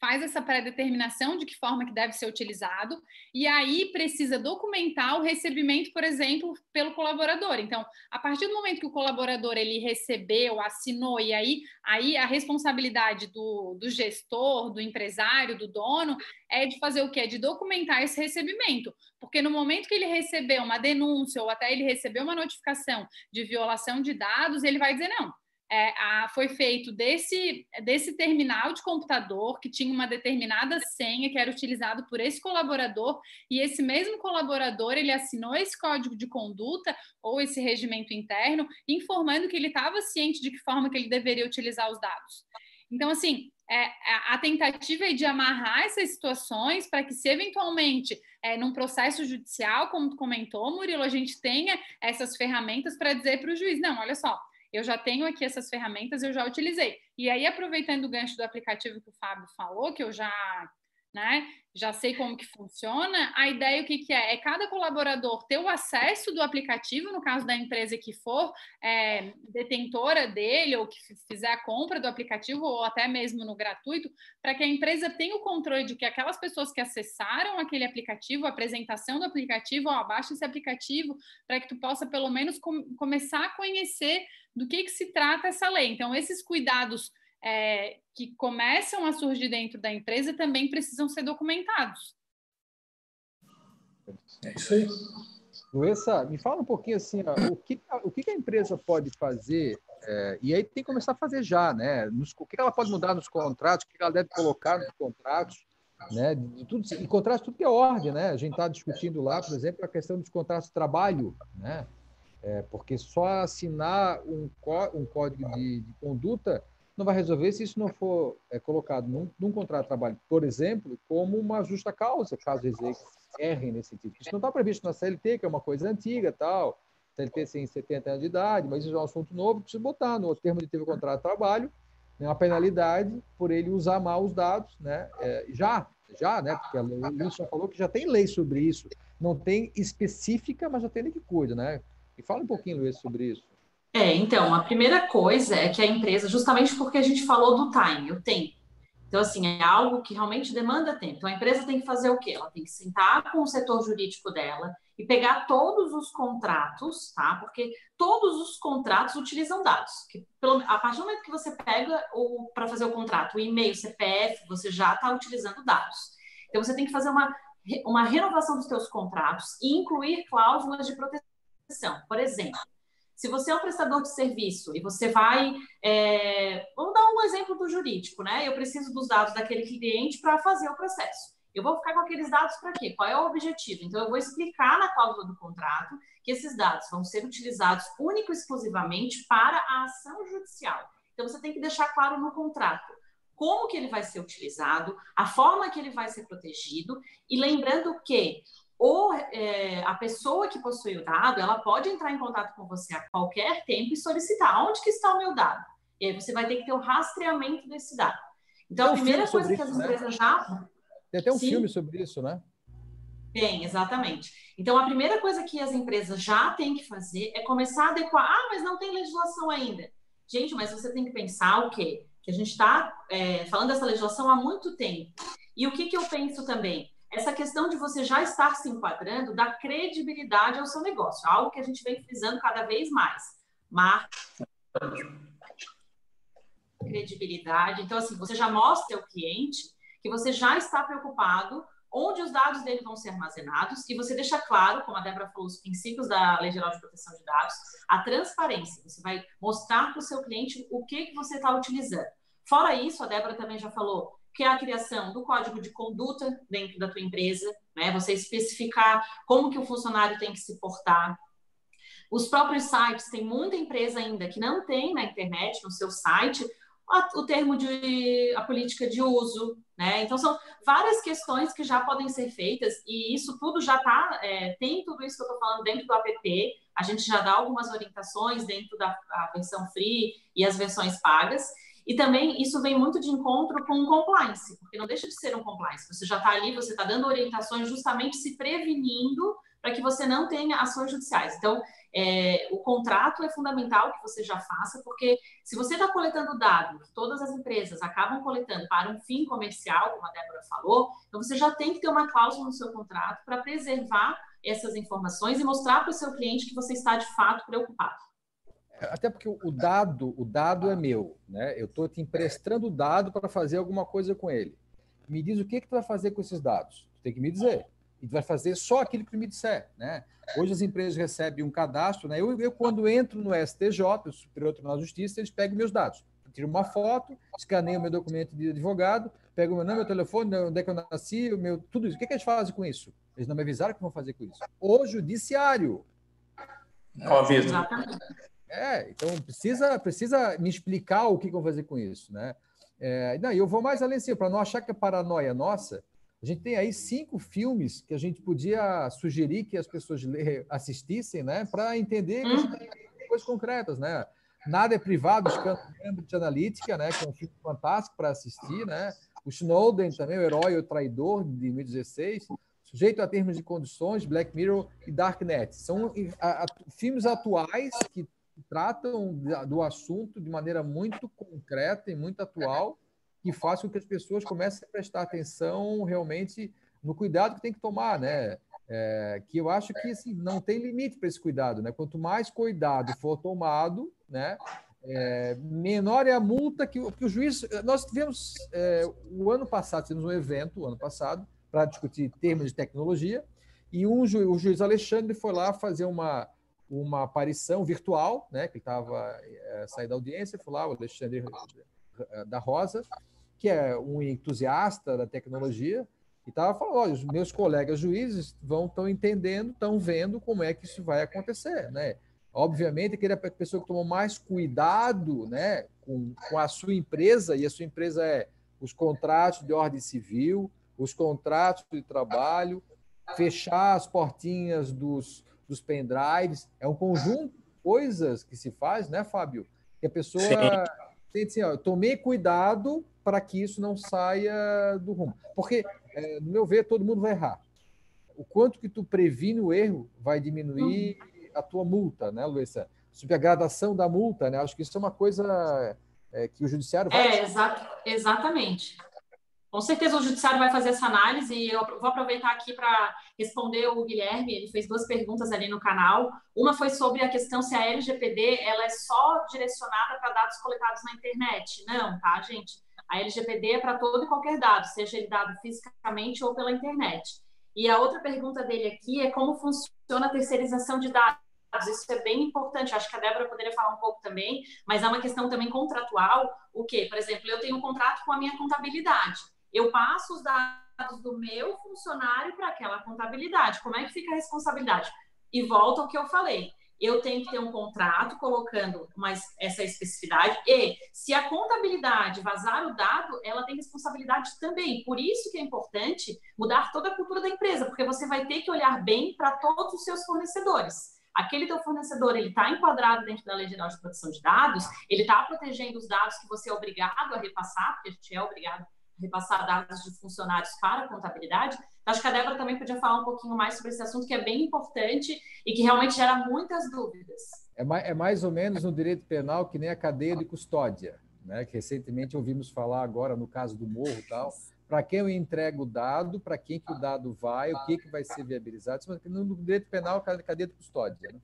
faz essa pré-determinação de que forma que deve ser utilizado, e aí precisa documentar o recebimento, por exemplo, pelo colaborador. Então, a partir do momento que o colaborador ele recebeu, assinou, e aí, aí a responsabilidade do, do gestor, do empresário, do dono, é de fazer o quê? De documentar esse recebimento. Porque no momento que ele recebeu uma denúncia ou até ele recebeu uma notificação de violação de dados, ele vai dizer, não, é, a, foi feito desse, desse terminal de computador que tinha uma determinada senha que era utilizado por esse colaborador e esse mesmo colaborador ele assinou esse código de conduta ou esse regimento interno informando que ele estava ciente de que forma que ele deveria utilizar os dados. Então, assim, é, a tentativa é de amarrar essas situações para que, se eventualmente, é, num processo judicial, como tu comentou, Murilo, a gente tenha essas ferramentas para dizer para o juiz: não, olha só, eu já tenho aqui essas ferramentas, eu já utilizei. E aí, aproveitando o gancho do aplicativo que o Fábio falou, que eu já, né, já sei como que funciona, a ideia o que, que é? É cada colaborador ter o acesso do aplicativo, no caso da empresa que for é, detentora dele, ou que fizer a compra do aplicativo, ou até mesmo no gratuito, para que a empresa tenha o controle de que aquelas pessoas que acessaram aquele aplicativo, a apresentação do aplicativo, ó, abaixa esse aplicativo, para que tu possa pelo menos com, começar a conhecer do que, que se trata essa lei. Então, esses cuidados é, que começam a surgir dentro da empresa também precisam ser documentados. É isso aí. Luessa, me fala um pouquinho assim, ó, o, que, o que a empresa pode fazer, é, e aí tem que começar a fazer já, né? Nos, o que ela pode mudar nos contratos, o que ela deve colocar nos contratos, né? De tudo, e contratos tudo que é ordem, né? A gente está discutindo lá, por exemplo, a questão dos contratos de trabalho, né? É, porque só assinar um, um código de, de, conduta não vai resolver se isso não for é, colocado num, num, contrato de trabalho, por exemplo, como uma justa causa, caso errem nesse sentido. Isso não está previsto na CLT, que é uma coisa antiga, tal. CLT tem 70 anos de idade, mas isso é um assunto novo, precisa botar no termo de ter o contrato de trabalho né, uma penalidade por ele usar mal os dados, né? É, já, já, né? Porque o Wilson falou que já tem lei sobre isso. Não tem específica, mas já tem lei que cuida, né? E fala um pouquinho, Luiz, sobre isso. É, então, a primeira coisa é que a empresa, justamente porque a gente falou do time, o tempo. Então, assim, é algo que realmente demanda tempo. Então, a empresa tem que fazer o quê? Ela tem que sentar com o setor jurídico dela e pegar todos os contratos, tá? Porque todos os contratos utilizam dados. Que, pelo, a partir do momento que você pega para fazer o contrato, o e-mail, CPF, você já está utilizando dados. Então, você tem que fazer uma, uma renovação dos seus contratos e incluir cláusulas de proteção por exemplo, se você é um prestador de serviço e você vai. É, vamos dar um exemplo do jurídico, né? Eu preciso dos dados daquele cliente para fazer o processo. Eu vou ficar com aqueles dados para quê? Qual é o objetivo? Então, eu vou explicar na cláusula do contrato que esses dados vão ser utilizados único e exclusivamente para a ação judicial. Então, você tem que deixar claro no contrato como que ele vai ser utilizado, a forma que ele vai ser protegido, e lembrando que ou é, a pessoa que possui o dado, ela pode entrar em contato com você a qualquer tempo e solicitar onde que está o meu dado. E aí você vai ter que ter o rastreamento desse dado. Então, Tem a primeira coisa que as né? empresas já... Tem até um Sim. filme sobre isso, né? Tem, exatamente. Então, a primeira coisa que as empresas já têm que fazer é começar a adequar. Ah, mas não tem legislação ainda. Gente, mas você tem que pensar o quê? Que a gente está é, falando dessa legislação há muito tempo. E o que, que eu penso também? Essa questão de você já estar se enquadrando dá credibilidade ao seu negócio, algo que a gente vem frisando cada vez mais. Marca, credibilidade. Então, assim, você já mostra ao cliente que você já está preocupado onde os dados dele vão ser armazenados e você deixa claro, como a Débora falou, os princípios da Lei Geral de Proteção de Dados, a transparência. Você vai mostrar para o seu cliente o que, que você está utilizando. Fora isso, a Débora também já falou, que é a criação do código de conduta dentro da tua empresa, né? Você especificar como que o funcionário tem que se portar. Os próprios sites, tem muita empresa ainda que não tem na internet, no seu site, o termo de a política de uso, né? Então são várias questões que já podem ser feitas e isso tudo já está é, tem tudo isso que eu estou falando dentro do app. A gente já dá algumas orientações dentro da versão free e as versões pagas. E também isso vem muito de encontro com o compliance, porque não deixa de ser um compliance. Você já está ali, você está dando orientações justamente se prevenindo para que você não tenha ações judiciais. Então, é, o contrato é fundamental que você já faça, porque se você está coletando dado, todas as empresas acabam coletando para um fim comercial, como a Débora falou, então você já tem que ter uma cláusula no seu contrato para preservar essas informações e mostrar para o seu cliente que você está de fato preocupado. Até porque o dado, o dado é meu, né? Eu estou te emprestando o dado para fazer alguma coisa com ele. Me diz o que, que tu vai fazer com esses dados. Tu tem que me dizer. E tu vai fazer só aquilo que tu me disser, né? Hoje as empresas recebem um cadastro, né? Eu, eu quando entro no STJ, o Superior Tribunal de Justiça, eles pegam meus dados. Eu tiro uma foto, escaneio meu documento de advogado, pego meu nome, meu telefone, onde é que eu nasci, o meu, tudo isso. O que, que eles fazem com isso? Eles não me avisaram o que vão fazer com isso. O judiciário. Óbvio. É, então precisa, precisa me explicar o que, eu vou fazer com isso, né? É, não, eu vou mais além assim, para não achar que é paranoia nossa, a gente tem aí cinco filmes que a gente podia sugerir que as pessoas assistissem, né? Para entender hum. coisas concretas, né? Nada é privado, escândalo de analítica, né? Que é um filme fantástico para assistir, né? O Snowden também, o herói o traidor de 2016 sujeito a termos e condições, Black Mirror e Darknet. São a, a, filmes atuais que tratam do assunto de maneira muito concreta e muito atual, que faz com que as pessoas comecem a prestar atenção realmente no cuidado que tem que tomar, né? É, que eu acho que assim, não tem limite para esse cuidado, né? Quanto mais cuidado for tomado, né? É, menor é a multa que, que o juiz. Nós tivemos é, o ano passado, tivemos um evento, o ano passado, para discutir termos de tecnologia, e um o juiz Alexandre foi lá fazer uma, uma aparição virtual, né, que estava é, saindo da audiência, foi lá o Alexandre eh, da Rosa, que é um entusiasta da tecnologia, e estava falando, olha, os meus colegas juízes vão estão entendendo, estão vendo como é que isso vai acontecer, né? Obviamente, aquele é a pessoa que tomou mais cuidado, né, com, com a sua empresa, e a sua empresa é os contratos de ordem civil, os contratos de trabalho, fechar as portinhas dos, dos pendrives, é um conjunto de coisas que se faz, né, Fábio? Que a pessoa tem assim, ó, tomei cuidado para que isso não saia do rumo. Porque, é, no meu ver, todo mundo vai errar. O quanto que tu previne o erro vai diminuir a tua multa, né, Luísa? Sobre a gradação da multa, né? Acho que isso é uma coisa é, que o judiciário vai... É, exa exatamente. Com certeza o judiciário vai fazer essa análise e eu vou aproveitar aqui para responder o Guilherme, ele fez duas perguntas ali no canal. Uma foi sobre a questão se a LGPD ela é só direcionada para dados coletados na internet. Não, tá, gente? A LGPD é para todo e qualquer dado, seja ele dado fisicamente ou pela internet. E a outra pergunta dele aqui é como funciona a terceirização de dados. Isso é bem importante. Acho que a Débora poderia falar um pouco também, mas é uma questão também contratual. O que? Por exemplo, eu tenho um contrato com a minha contabilidade. Eu passo os dados do meu funcionário para aquela contabilidade. Como é que fica a responsabilidade? E volta ao que eu falei. eu tenho que ter um contrato colocando mais essa especificidade e se a contabilidade vazar o dado, ela tem responsabilidade também. Por isso que é importante mudar toda a cultura da empresa, porque você vai ter que olhar bem para todos os seus fornecedores. Aquele teu fornecedor, ele está enquadrado dentro da Lei Geral de Proteção de Dados, ele está protegendo os dados que você é obrigado a repassar, porque a gente é obrigado repassar dados de funcionários para a contabilidade. Acho que a Débora também podia falar um pouquinho mais sobre esse assunto, que é bem importante e que realmente gera muitas dúvidas. É mais, é mais ou menos no direito penal que nem a cadeia de custódia, né? que recentemente ouvimos falar agora no caso do morro e tal. Para quem eu entrego o dado, para quem que o dado vai, o que, que vai ser viabilizado. No direito penal, cadeia de custódia. Né?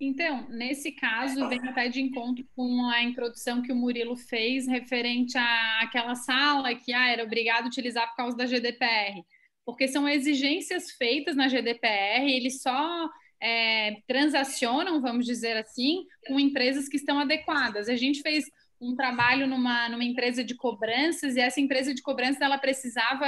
Então, nesse caso, vem até de encontro com a introdução que o Murilo fez referente àquela sala que ah, era obrigado a utilizar por causa da GDPR. Porque são exigências feitas na GDPR, eles só é, transacionam, vamos dizer assim, com empresas que estão adequadas. A gente fez um trabalho numa, numa empresa de cobranças e essa empresa de cobranças ela precisava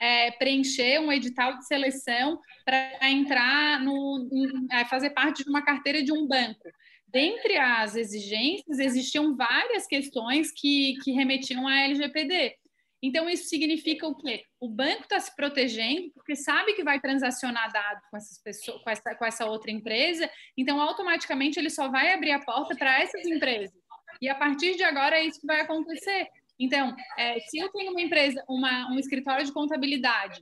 é, preencher um edital de seleção para entrar no em, fazer parte de uma carteira de um banco. Dentre as exigências, existiam várias questões que, que remetiam à LGPD. Então, isso significa o quê? O banco está se protegendo, porque sabe que vai transacionar dado com, essas pessoas, com, essa, com essa outra empresa, então, automaticamente, ele só vai abrir a porta para essas empresas. E a partir de agora é isso que vai acontecer. Então, é, se eu tenho uma empresa, uma, um escritório de contabilidade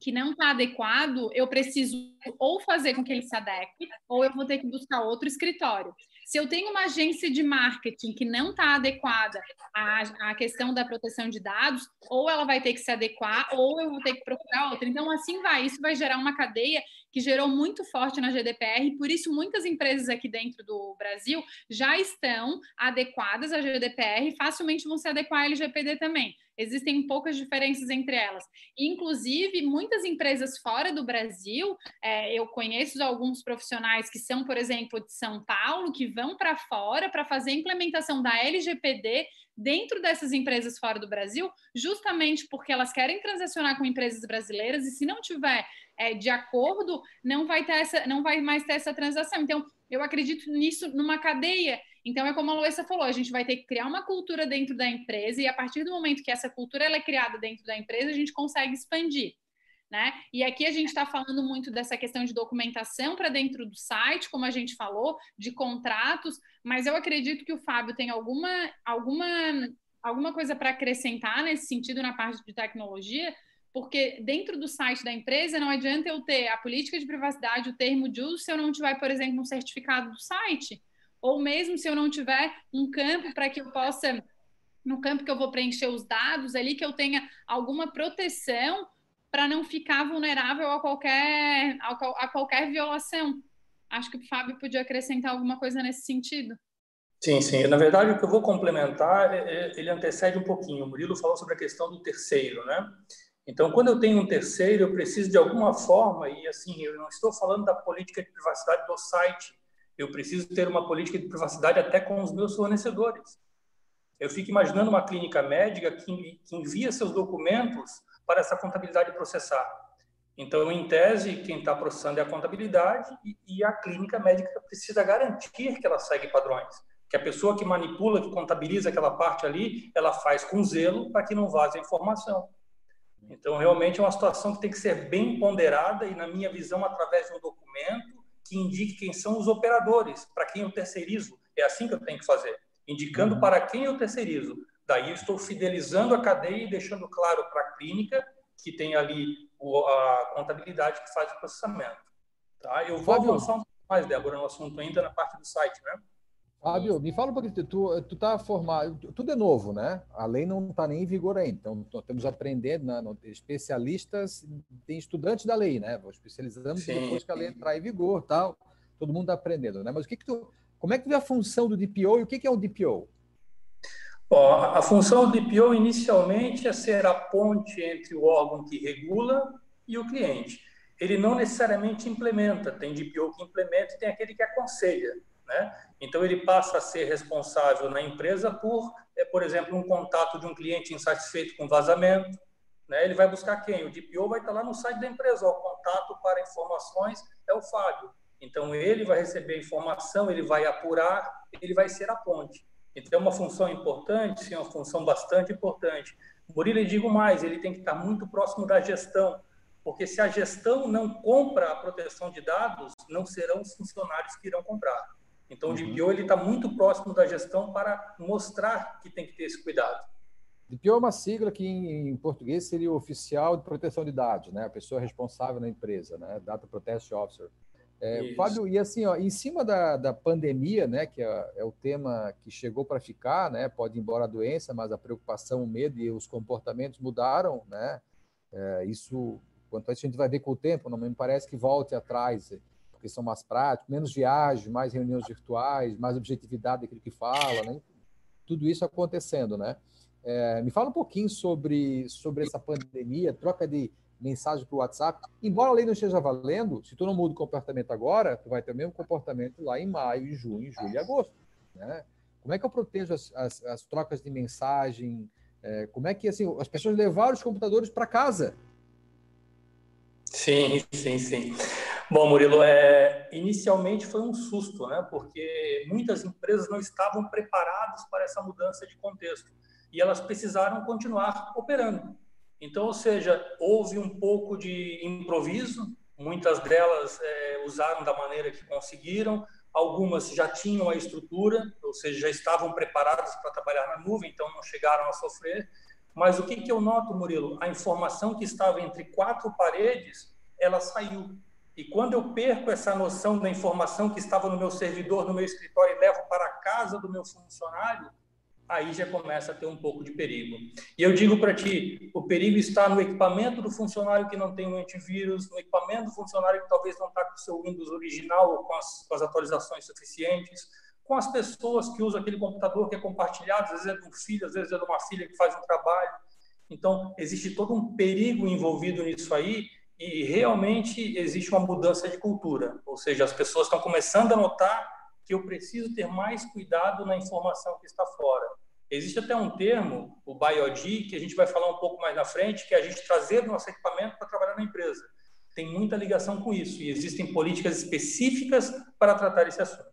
que não está adequado, eu preciso ou fazer com que ele se adeque, ou eu vou ter que buscar outro escritório. Se eu tenho uma agência de marketing que não está adequada à, à questão da proteção de dados, ou ela vai ter que se adequar, ou eu vou ter que procurar outra. Então, assim vai. Isso vai gerar uma cadeia que gerou muito forte na GDPR, e por isso muitas empresas aqui dentro do Brasil já estão adequadas à GDPR e facilmente vão se adequar à LGPD também. Existem poucas diferenças entre elas. Inclusive, muitas empresas fora do Brasil, é, eu conheço alguns profissionais que são, por exemplo, de São Paulo, que vão para fora para fazer a implementação da LGPD dentro dessas empresas fora do Brasil, justamente porque elas querem transacionar com empresas brasileiras e se não tiver é, de acordo, não vai ter essa, não vai mais ter essa transação. Então, eu acredito nisso numa cadeia. Então, é como a Luísa falou, a gente vai ter que criar uma cultura dentro da empresa e a partir do momento que essa cultura ela é criada dentro da empresa, a gente consegue expandir. Né? E aqui a gente está falando muito dessa questão de documentação para dentro do site, como a gente falou, de contratos, mas eu acredito que o Fábio tem alguma, alguma, alguma coisa para acrescentar nesse sentido na parte de tecnologia, porque dentro do site da empresa não adianta eu ter a política de privacidade, o termo de uso, se eu não tiver, por exemplo, um certificado do site, ou mesmo se eu não tiver um campo para que eu possa, no campo que eu vou preencher os dados ali, que eu tenha alguma proteção para não ficar vulnerável a qualquer, a qualquer violação. Acho que o Fábio podia acrescentar alguma coisa nesse sentido. Sim, sim. Na verdade, o que eu vou complementar, é, é, ele antecede um pouquinho. O Murilo falou sobre a questão do terceiro, né? Então, quando eu tenho um terceiro, eu preciso de alguma forma, e assim, eu não estou falando da política de privacidade do site, eu preciso ter uma política de privacidade até com os meus fornecedores. Eu fico imaginando uma clínica médica que, envia seus documentos para essa contabilidade processar. Então, em tese, quem está processando é a contabilidade e, a clínica médica precisa garantir que ela segue padrões. Que a pessoa que manipula, que contabiliza aquela parte ali, ela faz com zelo para que não vaze a informação. Então, realmente é uma situação que tem que ser bem ponderada e, na minha visão, através de um documento que indique quem são os operadores, para quem eu terceirizo. É assim que eu tenho que fazer, indicando uhum. para quem eu terceirizo. Daí eu estou fidelizando a cadeia e deixando claro para a clínica que tem ali a contabilidade que faz o processamento. Tá? Eu vou avançar um pouco mais, Débora, no assunto ainda na parte do site, né? Fábio, me fala um pouquinho, tu, tu tá formado, tudo é novo, né? A lei não está nem em vigor ainda, então nós temos aprendendo, né? especialistas, tem estudantes da lei, né? Sim. depois que a lei entrar em vigor, tal, todo mundo está aprendendo, né? Mas o que que tu, como é que tu vê a função do DPO e o que que é o DPO? Bom, a função do DPO inicialmente é ser a ponte entre o órgão que regula e o cliente. Ele não necessariamente implementa, tem DPO que implementa e tem aquele que aconselha. Né? Então, ele passa a ser responsável na empresa por, é, por exemplo, um contato de um cliente insatisfeito com vazamento. Né? Ele vai buscar quem? O DPO vai estar lá no site da empresa. O contato para informações é o Fábio. Então, ele vai receber informação, ele vai apurar, ele vai ser a ponte. Então, é uma função importante, sim, é uma função bastante importante. Murilo, eu digo mais, ele tem que estar muito próximo da gestão, porque se a gestão não compra a proteção de dados, não serão os funcionários que irão comprar. Então, o DPO uhum. está muito próximo da gestão para mostrar que tem que ter esse cuidado. DPO é uma sigla que, em português, seria o oficial de proteção de dados, né? a pessoa responsável na empresa, né? Data Protection Officer. É, Fábio, e assim, ó, em cima da, da pandemia, né, que é, é o tema que chegou para ficar, né, pode ir embora a doença, mas a preocupação, o medo e os comportamentos mudaram, né, é, isso, quanto a isso a gente vai ver com o tempo, não me parece que volte atrás, porque são mais práticos, menos viagens, mais reuniões virtuais, mais objetividade daquilo que fala, né, tudo isso acontecendo, né. É, me fala um pouquinho sobre, sobre essa pandemia, troca de mensagem para o WhatsApp. Embora a lei não esteja valendo, se tu não muda o comportamento agora, tu vai ter o mesmo comportamento lá em maio, junho, julho e agosto. Né? Como é que eu protejo as, as, as trocas de mensagem? É, como é que assim, as pessoas levaram os computadores para casa? Sim, sim, sim. Bom, Murilo, é, inicialmente foi um susto, né? Porque muitas empresas não estavam preparadas para essa mudança de contexto e elas precisaram continuar operando. Então, ou seja, houve um pouco de improviso, muitas delas é, usaram da maneira que conseguiram, algumas já tinham a estrutura, ou seja, já estavam preparadas para trabalhar na nuvem, então não chegaram a sofrer. Mas o que, que eu noto, Murilo? A informação que estava entre quatro paredes, ela saiu. E quando eu perco essa noção da informação que estava no meu servidor, no meu escritório, e levo para a casa do meu funcionário, aí já começa a ter um pouco de perigo. E eu digo para ti, o perigo está no equipamento do funcionário que não tem um antivírus, no equipamento do funcionário que talvez não está com o seu Windows original ou com as, com as atualizações suficientes, com as pessoas que usam aquele computador que é compartilhado, às vezes é de um filho, às vezes é de uma filha que faz um trabalho. Então, existe todo um perigo envolvido nisso aí e realmente existe uma mudança de cultura. Ou seja, as pessoas estão começando a notar que eu preciso ter mais cuidado na informação que está fora. Existe até um termo, o BioD, que a gente vai falar um pouco mais na frente, que é a gente trazer o nosso equipamento para trabalhar na empresa. Tem muita ligação com isso e existem políticas específicas para tratar esse assunto.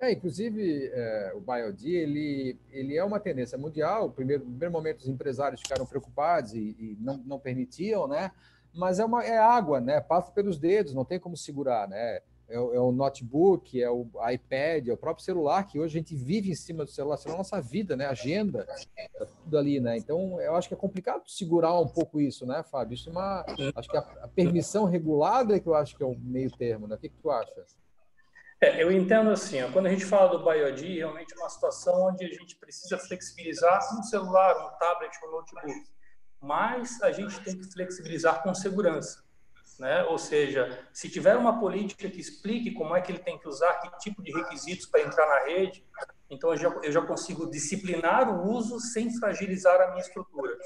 É, inclusive, é, o BioD, ele, ele é uma tendência mundial. Primeiro, no primeiro momento, os empresários ficaram preocupados e, e não, não permitiam, né? Mas é, uma, é água, né? Passa pelos dedos, não tem como segurar, né? é o, é o, notebook, é o iPad, é o próprio celular, que hoje a gente vive em cima do celular, é a nossa vida, né? Agenda, tá tudo ali, né? Então, eu acho que é complicado segurar um pouco isso, né, Fábio? Isso é uma. Acho que a, a permissão regulada é que eu acho que é o meio termo, né? O que, que tu acha? É, eu entendo assim, ó, quando a gente fala do BioD, realmente é uma situação onde a gente precisa flexibilizar um celular, um tablet, um notebook. Mas a gente tem que flexibilizar com segurança né? Ou seja, se tiver uma política que explique como é que ele tem que usar, que tipo de requisitos para entrar na rede, então eu já, eu já consigo disciplinar o uso sem fragilizar a minha estrutura.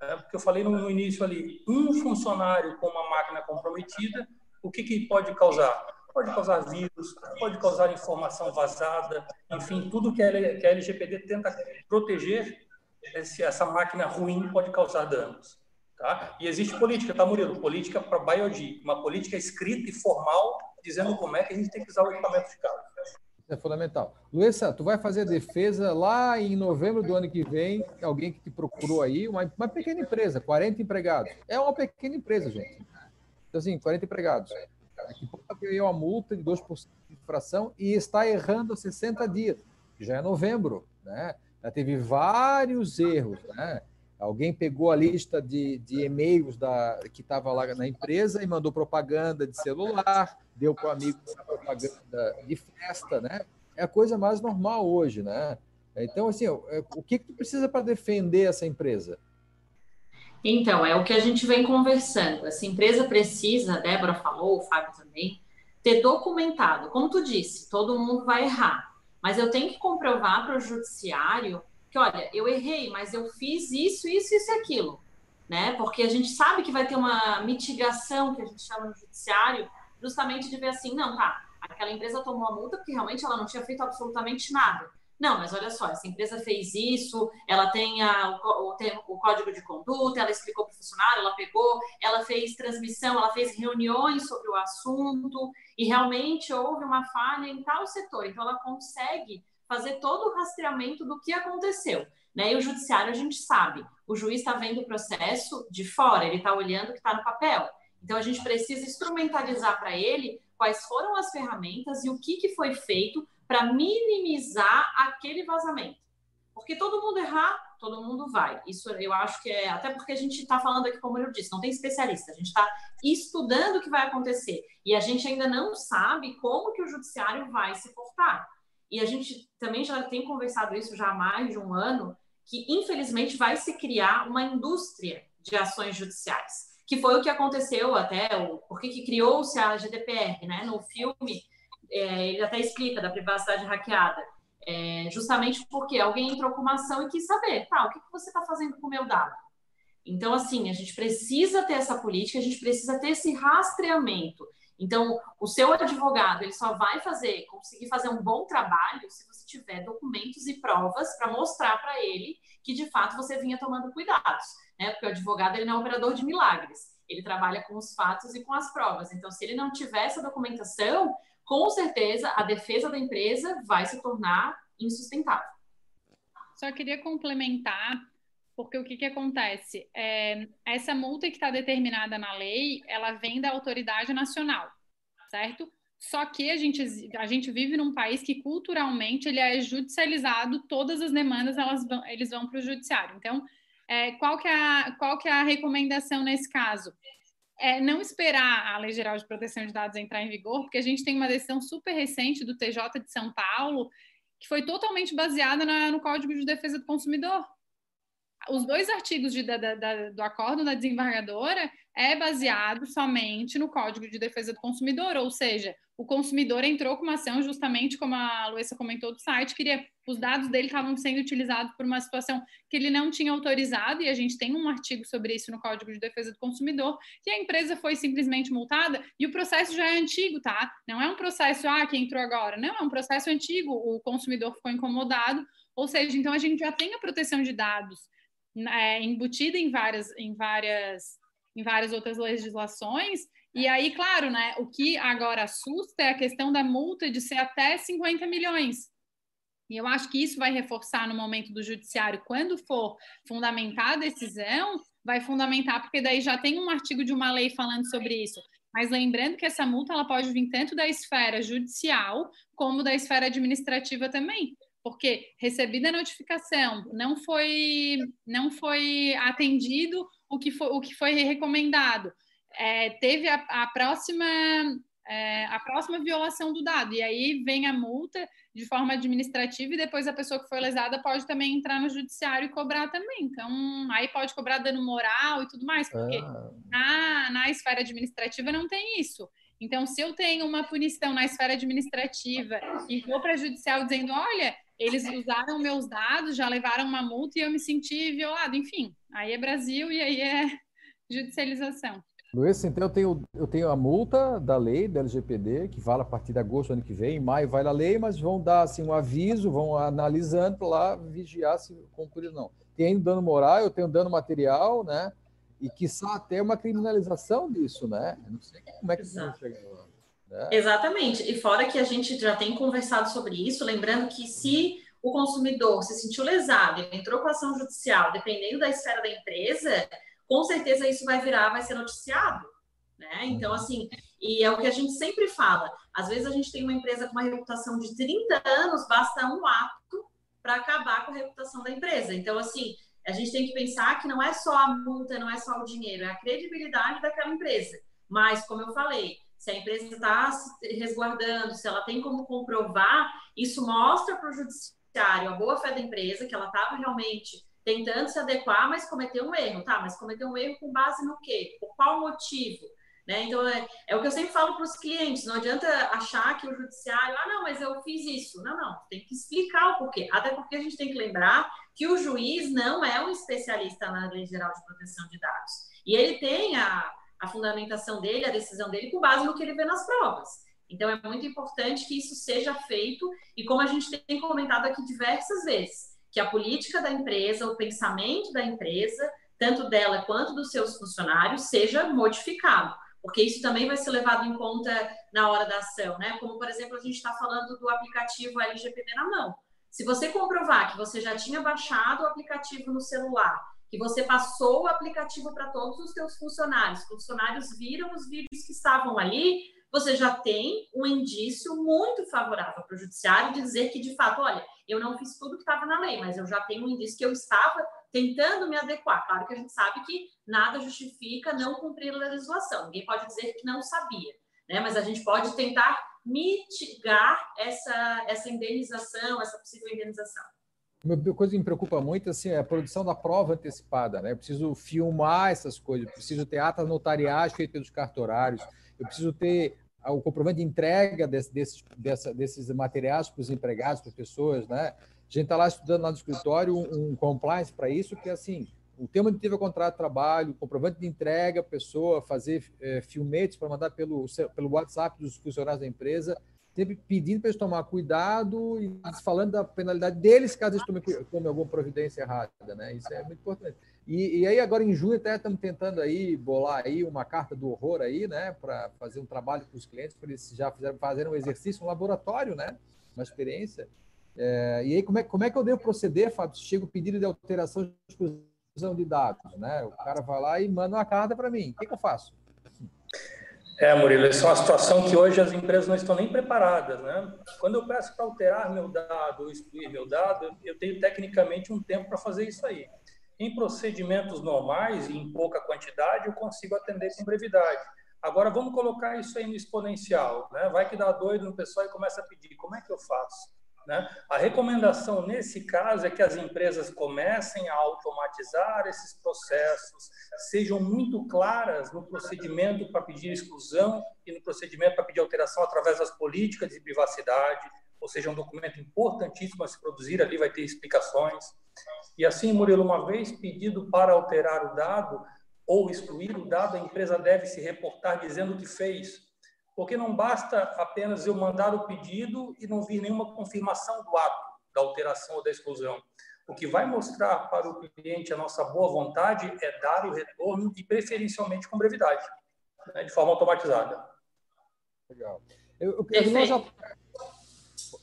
É, porque eu falei no, no, início ali, um funcionário com uma máquina comprometida, o que, que pode causar? Pode causar vírus, pode causar informação vazada, enfim, tudo que a, que a LGPD tenta proteger, essa máquina ruim pode causar danos. Tá? E existe política, tá, Murilo? Política para BioD, uma política escrita e formal dizendo como é que a gente tem que usar o equipamento de. Isso é fundamental. Luísa, tu vai fazer defesa lá em novembro do ano que vem, alguém que te procurou aí, uma, uma pequena empresa, 40 empregados. É uma pequena empresa, gente. Então, assim, 40 empregados. A pouco veio uma multa de 2% de infração e está errando há 60 dias. Já é novembro, né? Já teve vários erros, né? Alguém pegou a lista de, de e-mails da, que estava lá na empresa e mandou propaganda de celular, deu para o amigo propaganda de festa, né? É a coisa mais normal hoje, né? Então, assim, é, o que, que tu precisa para defender essa empresa? Então, é o que a gente vem conversando. Essa empresa precisa, a Débora falou, o Fábio também, ter documentado. Como tu disse, todo mundo vai errar. Mas eu tenho que comprovar para o judiciário que olha, eu errei, mas eu fiz isso, isso, isso e aquilo, né? Porque a gente sabe que vai ter uma mitigação que a gente chama no judiciário, justamente de ver assim, não, tá, aquela empresa tomou a multa porque realmente ela não tinha feito absolutamente nada. Não, mas olha só, essa empresa fez isso, ela tem, a, o, o, código de conduta, ela explicou para o funcionário, ela pegou, ela fez transmissão, ela fez reuniões sobre o assunto, e realmente houve uma falha em tal setor. Então, ela consegue fazer todo o rastreamento do que aconteceu. Né? E o judiciário, a gente sabe, o juiz está vendo o processo de fora, ele está olhando o que está no papel. Então, a gente precisa instrumentalizar para ele quais foram as ferramentas e o que, que foi feito para minimizar aquele vazamento. Porque todo mundo errar, todo mundo vai. Isso eu acho que é. Até porque a gente está falando aqui, como eu disse, não tem especialista, a gente está estudando o que vai acontecer. E a gente ainda não sabe como que o judiciário vai se portar. E a gente também já tem conversado isso já há mais de um ano, que infelizmente vai se criar uma indústria de ações judiciais, que foi o que aconteceu até, o, porque que criou-se a GDPR, né? No filme é, ele até explica da privacidade hackeada, é, justamente porque alguém entrou com uma ação e quis saber, tá, o que, que você está fazendo com o meu dado? Então, assim, a gente precisa ter essa política, a gente precisa ter esse rastreamento. Então, o seu advogado, ele só vai fazer, conseguir fazer um bom trabalho se você tiver documentos e provas para mostrar para ele que, de fato, você vinha tomando cuidados, né? Porque o advogado, ele não é operador de milagres. Ele trabalha com os fatos e com as provas. Então, se ele não tiver essa documentação, com certeza a defesa da empresa vai se tornar insustentável. Só queria complementar, porque o que, que acontece? É, essa multa que está determinada na lei, ela vem da autoridade nacional, certo? Só que a gente, a gente vive num país que culturalmente ele é judicializado, todas as demandas elas vão, eles vão para o judiciário. Então, é, qual, que é a, qual que é a recomendação nesse caso? É não esperar a Lei Geral de Proteção de Dados entrar em vigor, porque a gente tem uma decisão super recente do TJ de São Paulo, que foi totalmente baseada na, no Código de Defesa do Consumidor. Os dois artigos de, da, da, do acordo da desembargadora é baseado somente no Código de Defesa do Consumidor, ou seja, o consumidor entrou com uma ação justamente como a Luísa comentou do site, queria os dados dele estavam sendo utilizados por uma situação que ele não tinha autorizado e a gente tem um artigo sobre isso no Código de Defesa do Consumidor, e a empresa foi simplesmente multada e o processo já é antigo, tá? Não é um processo ah, que entrou agora, não, é um processo antigo, o consumidor ficou incomodado, ou seja, então a gente já tem a proteção de dados é, embutida em várias em várias em várias outras legislações e aí, claro, né, o que agora assusta é a questão da multa de ser até 50 milhões. E eu acho que isso vai reforçar no momento do judiciário, quando for fundamentar a decisão, vai fundamentar, porque daí já tem um artigo de uma lei falando sobre isso. Mas lembrando que essa multa ela pode vir tanto da esfera judicial como da esfera administrativa também, porque recebida a notificação, não foi não foi atendido o que foi, o que foi recomendado é, teve a, a próxima é, a próxima violação do dado. E aí vem a multa de forma administrativa e depois a pessoa que foi lesada pode também entrar no judiciário e cobrar também. Então, aí pode cobrar dano moral e tudo mais, porque ah. na, na esfera administrativa não tem isso. Então, se eu tenho uma punição na esfera administrativa e vou para judicial dizendo, olha, eles usaram meus dados, já levaram uma multa e eu me senti violado, enfim, aí é Brasil e aí é judicialização. Luiz, então eu tenho, eu tenho a multa da lei, da LGPD, que vale a partir de agosto do ano que vem, em maio vai a lei, mas vão dar assim, um aviso, vão analisando para lá vigiar se cumprir ou não. Tem dano moral, eu tenho dano material, né? E quiçá até uma criminalização disso, né? Eu não sei como é que você chegar lá. Né? Exatamente. E fora que a gente já tem conversado sobre isso, lembrando que se o consumidor se sentiu lesado, entrou com ação judicial, dependendo da esfera da empresa, com certeza isso vai virar, vai ser noticiado. Né? Então, assim, e é o que a gente sempre fala. Às vezes a gente tem uma empresa com uma reputação de 30 anos, basta um ato para acabar com a reputação da empresa. Então, assim, a gente tem que pensar que não é só a multa, não é só o dinheiro, é a credibilidade daquela empresa. Mas, como eu falei, se a empresa está resguardando, se ela tem como comprovar, isso mostra para o judiciário a boa fé da empresa, que ela estava realmente tentando se adequar, mas cometeu um erro, tá? Mas cometeu um erro com base no quê? Por qual motivo? Né? Então, é, é o que eu sempre falo para os clientes: não adianta achar que o judiciário, ah, não, mas eu fiz isso. Não, não, tem que explicar o porquê. Até porque a gente tem que lembrar que o juiz não é um especialista na Lei Geral de Proteção de Dados. E ele tem a, a fundamentação dele, a decisão dele, com base no que ele vê nas provas. Então, é muito importante que isso seja feito, e como a gente tem comentado aqui diversas vezes, que a política da empresa, o pensamento da empresa, tanto dela quanto dos seus funcionários, seja modificado, porque isso também vai ser levado em conta na hora da ação, né? Como, por exemplo, a gente está falando do aplicativo LGPD na mão. Se você comprovar que você já tinha baixado o aplicativo no celular, que você passou o aplicativo para todos os seus funcionários, funcionários viram os vídeos que estavam ali, você já tem um indício muito favorável para o judiciário de dizer que, de fato, olha, eu não fiz tudo que estava na lei, mas eu já tenho um indício que eu estava tentando me adequar. Claro que a gente sabe que nada justifica não cumprir a legislação. Ninguém pode dizer que não sabia, né? Mas a gente pode tentar mitigar essa, essa indenização, essa possível indenização. Uma coisa que me preocupa muito assim, é a produção da prova antecipada. Né? Eu preciso filmar essas coisas, preciso ter atas notariais feitas pelos cartorários, eu preciso ter o comprovante de entrega desse, desses, dessa, desses materiais para os empregados, para as pessoas. Né? A gente está lá estudando lá no escritório um, um compliance para isso, que é assim, o tema de teve o contrato de trabalho, comprovante de entrega, pessoa fazer é, filmetes para mandar pelo, pelo WhatsApp dos funcionários da empresa, sempre pedindo para eles tomar cuidado e falando da penalidade deles caso eles tomem, tomem alguma providência errada, né? Isso é muito importante. E, e, aí agora em junho até estamos tentando aí bolar aí uma carta do horror aí, né, para fazer um trabalho com os clientes, para eles já fizeram fazer um exercício, um laboratório, né, uma experiência. É, e aí como é, como é que eu devo proceder, Fábio? Chega o pedido de alteração de exclusão de dados, né? O cara vai lá e manda uma carta para mim. O que, que eu faço? É, Murilo, essa é uma situação que hoje as empresas não estão nem preparadas, né? Quando eu peço para alterar meu dado ou excluir meu dado, eu tenho tecnicamente um tempo para fazer isso aí. Em procedimentos normais e em pouca quantidade, eu consigo atender com brevidade. Agora, vamos colocar isso aí no exponencial. Né? Vai que dá doido no pessoal e começa a pedir: como é que eu faço? Né? A recomendação nesse caso é que as empresas comecem a automatizar esses processos, sejam muito claras no procedimento para pedir exclusão e no procedimento para pedir alteração através das políticas de privacidade, ou seja, um documento importantíssimo a se produzir, ali vai ter explicações. E assim, Murilo, uma vez pedido para alterar o dado ou excluir o dado, a empresa deve se reportar dizendo o que fez. Porque não basta apenas eu mandar o pedido e não vir nenhuma confirmação do ato da alteração ou da exclusão. O que vai mostrar para o cliente a nossa boa vontade é dar o retorno e preferencialmente com brevidade, né, de forma automatizada. Legal. Eu, eu, eu já...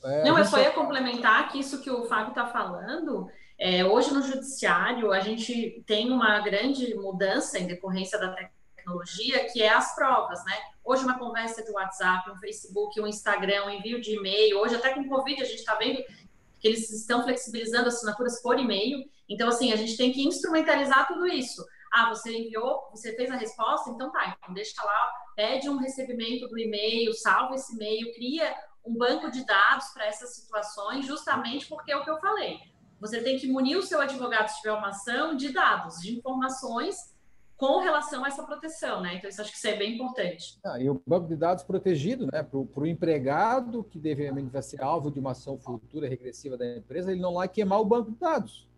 é, não, eu só ia complementar que isso que o Fábio está falando é, hoje no judiciário a gente tem uma grande mudança em decorrência da tecnologia, que é as provas, né? Hoje uma conversa de WhatsApp, um Facebook, um Instagram, um envio de e-mail. Hoje até com Covid a gente está vendo que eles estão flexibilizando assinaturas por e-mail. Então assim a gente tem que instrumentalizar tudo isso. Ah, você enviou, você fez a resposta, então tá, então deixa lá, pede um recebimento do e-mail, salva esse e-mail, cria um banco de dados para essas situações, justamente porque é o que eu falei você tem que munir o seu advogado, se tiver uma ação, de dados, de informações com relação a essa proteção, né? Então, isso acho que isso é bem importante. Ah, e o banco de dados protegido, né? Para o empregado, que devidamente vai ser alvo de uma ação futura regressiva da empresa, ele não vai queimar o banco de dados,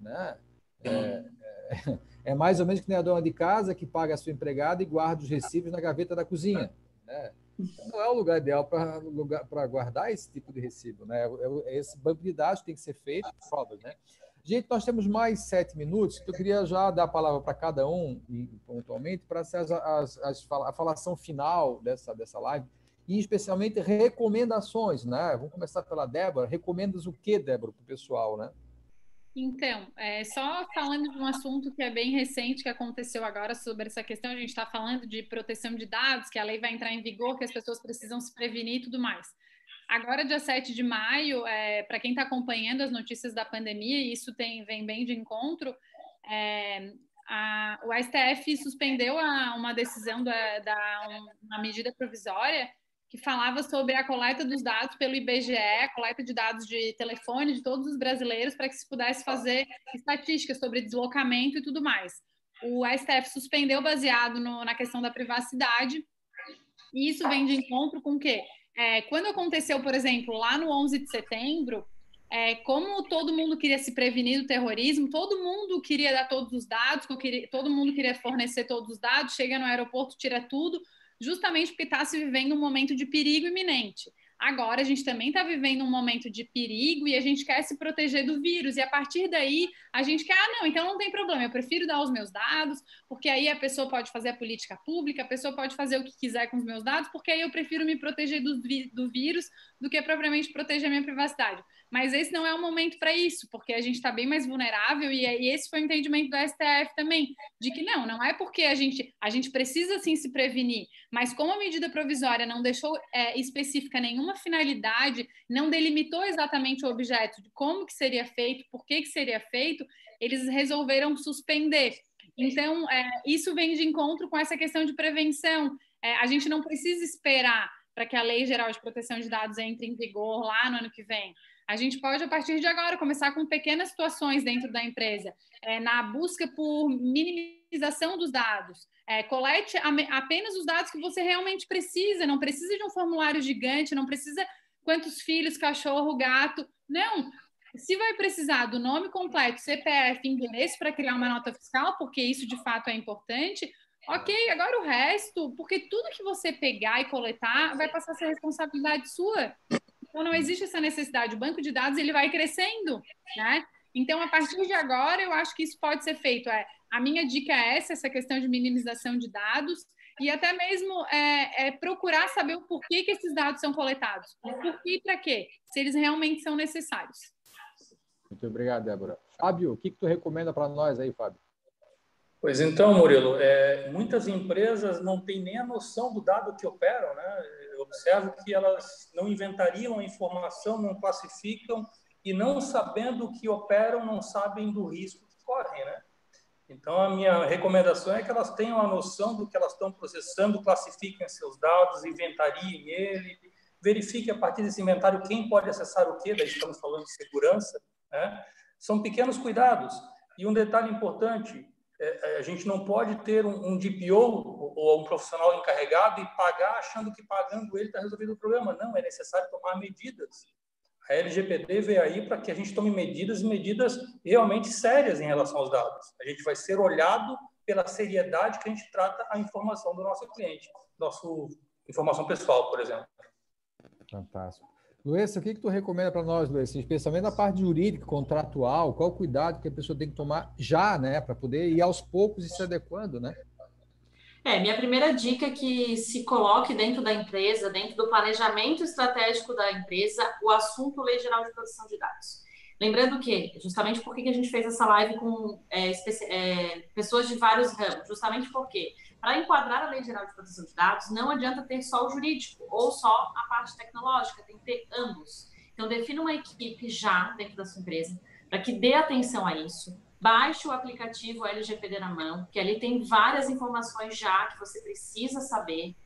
né? É, é, é, mais ou menos que nem a dona de casa que paga a sua empregada e guarda os recibos na gaveta da cozinha, né? Não é o lugar ideal para guardar esse tipo de recibo. Né? É é esse banco de dados tem que ser feito, provas. Né? Gente, nós temos mais sete minutos. Eu queria já dar a palavra para cada um, pontualmente, para a falação final dessa, dessa live, e especialmente recomendações. Né? Vamos começar pela Débora. Recomendas o que, Débora, para o pessoal? Né? Então, é, só falando de um assunto que é bem recente, que aconteceu agora sobre essa questão, a gente está falando de proteção de dados, que a lei vai entrar em vigor, que as pessoas precisam se prevenir e tudo mais. Agora, dia 7 de maio, é, para quem está acompanhando as notícias da pandemia, e isso tem, vem bem de encontro, é, a, o STF suspendeu a, uma decisão da, da uma medida provisória que falava sobre a coleta dos dados pelo IBGE, coleta de dados de telefone de todos os brasileiros, para que se pudesse fazer estatísticas sobre deslocamento e tudo mais. O STF suspendeu baseado no, na questão da privacidade, e isso vem de encontro com o quê? É, quando aconteceu, por exemplo, lá no 11 de setembro, é, como todo mundo queria se prevenir do terrorismo, todo mundo queria dar todos os dados, todo mundo queria fornecer todos os dados, chega no aeroporto, tira tudo, justamente porque está se vivendo um momento de perigo iminente. Agora a gente também está vivendo um momento de perigo e a gente quer se proteger do vírus. E a partir daí a gente quer, ah, não, então não tem problema, eu prefiro dar os meus dados, porque aí a pessoa pode fazer a política pública, a pessoa pode fazer o que quiser com os meus dados, porque aí eu prefiro me proteger do, do vírus do que propriamente proteger a minha privacidade. Mas esse não é o momento para isso, porque a gente está bem mais vulnerável e, e, esse foi o entendimento do STF também, de que não, não é porque a gente, a gente precisa sim se prevenir, mas como a medida provisória não deixou é, específica nenhuma finalidade, não delimitou exatamente o objeto de como que seria feito, por que que seria feito, eles resolveram suspender. Então, é, isso vem de encontro com essa questão de prevenção. É, a gente não precisa esperar para que a Lei Geral de Proteção de Dados entre em vigor lá no ano que vem. A gente pode, a partir de agora, começar com pequenas situações dentro da empresa, é, na busca por minimização dos dados. É, colete apenas os dados que você realmente precisa, não precisa de um formulário gigante, não precisa quantos filhos, cachorro, gato. Não. Se vai precisar do nome completo, CPF, endereço para criar uma nota fiscal, porque isso de fato é importante, ok. Agora o resto, porque tudo que você pegar e coletar vai passar a ser responsabilidade sua. Então, não existe essa necessidade. O banco de dados ele vai crescendo, né? Então, a partir de agora, eu acho que isso pode ser feito. É, a minha dica é essa, essa questão de minimização de dados e até mesmo é, é procurar saber o porquê que esses dados são coletados. O porquê e para quê, se eles realmente são necessários. Muito obrigado, Débora. Fábio, o que, que tu recomenda para nós aí, Fábio? Pois então, Murilo, é, muitas empresas não têm nem a noção do dado que operam, né? Eu observo que elas não inventariam a informação, não classificam e não sabendo que operam, não sabem do risco que correm, né? Então, a minha recomendação é que elas tenham a noção do que elas estão processando, classifiquem seus dados, inventariem ele, verifique a partir desse inventário quem pode acessar o quê, daí estamos falando de segurança, né? São pequenos cuidados. E um detalhe importante, a gente não pode ter um, um DPO ou um profissional encarregado e pagar achando que pagando ele está resolvido o problema. Não, é necessário tomar medidas. A LGPD veio aí para que a gente tome medidas e medidas realmente sérias em relação aos dados. A gente vai ser olhado pela seriedade que a gente trata a informação do nosso cliente, nossa informação pessoal, por exemplo. Fantástico. Luiz, o que, que tu recomenda para nós, Luiz? Especialmente na parte jurídica, contratual, qual o cuidado que a pessoa tem que tomar já, né, para poder ir aos poucos e se adequando, né? É, minha primeira dica é que se coloque dentro da empresa, dentro do planejamento estratégico da empresa, o assunto Lei Geral de Proteção de Dados. Lembrando que, justamente por que a gente fez essa live com é, é, pessoas de vários ramos, justamente porque para enquadrar a Lei Geral de Proteção de Dados, não adianta ter só o jurídico ou só a parte tecnológica, tem que ter ambos. Então, defina uma equipe já dentro da sua empresa para que dê atenção a isso. Baixe o aplicativo LGPD na mão, que ali tem várias informações já que você precisa saber.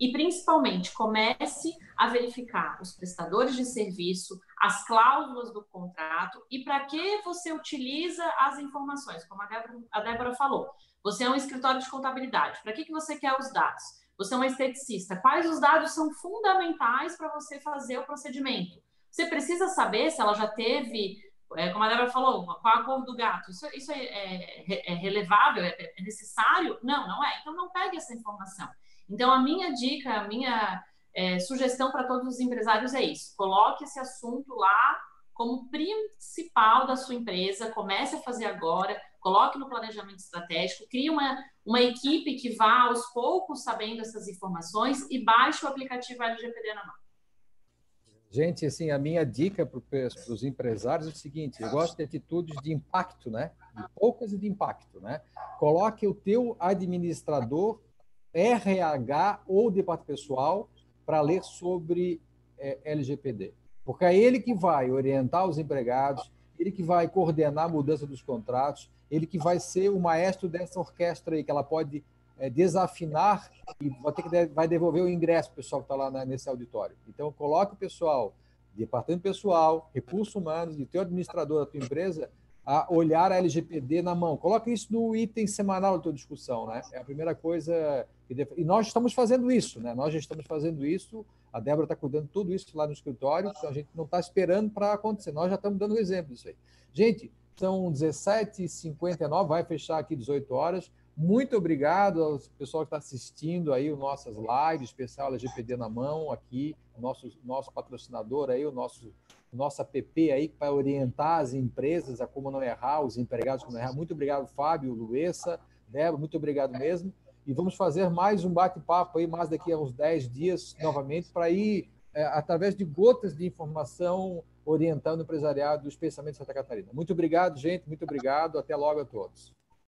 E, principalmente, comece a verificar os prestadores de serviço, as cláusulas do contrato e para que você utiliza as informações, como a Débora, a Débora falou. Você é um escritório de contabilidade. Para que, que você quer os dados? Você é uma esteticista. Quais os dados são fundamentais para você fazer o procedimento? Você precisa saber se ela já teve, é, como a Débora falou, qual a cor do gato. Isso, isso é, é, é relevável? É, é necessário? Não, não é. Então, não pegue essa informação. Então, a minha dica, a minha é, sugestão para todos os empresários é isso: coloque esse assunto lá como principal da sua empresa, comece a fazer agora, coloque no planejamento estratégico, crie uma, uma equipe que vá aos poucos sabendo essas informações e baixe o aplicativo LGPD na mão. Gente, assim, a minha dica para os empresários é o seguinte: eu gosto de atitudes de impacto, né? De poucas e de impacto, né? Coloque o teu administrador, RH ou departamento pessoal para ler sobre é, LGPD. Porque é ele que vai orientar os empregados, ele que vai coordenar a mudança dos contratos, ele que vai ser o maestro dessa orquestra aí, que ela pode é, desafinar e vai, ter que, vai devolver o ingresso para o pessoal que está lá na, nesse auditório. Então, coloque o pessoal, departamento pessoal, recursos humanos e teu administrador da tua empresa a olhar a LGPD na mão. Coloque isso no item semanal da tua discussão, né? É a primeira coisa. E nós estamos fazendo isso, né? Nós já estamos fazendo isso. A Débora está cuidando tudo isso lá no escritório, então a gente não está esperando para acontecer. Nós já estamos dando exemplo disso aí. Gente, são 17h59, vai fechar aqui 18 horas. Muito obrigado ao pessoal que está assistindo aí o nossas lives, especial LGPD na mão aqui, nosso nosso patrocinador aí, o nosso nosso app aí para orientar as empresas a como não errar, os empregados como não errar. Muito obrigado, Fábio, Luessa, Débora, muito obrigado mesmo. E vamos fazer mais um bate-papo aí, mais daqui a uns 10 dias, novamente, para ir, é, através de gotas de informação, orientando o empresariado, especialmente Santa Catarina. Muito obrigado, gente, muito obrigado. Até logo a todos.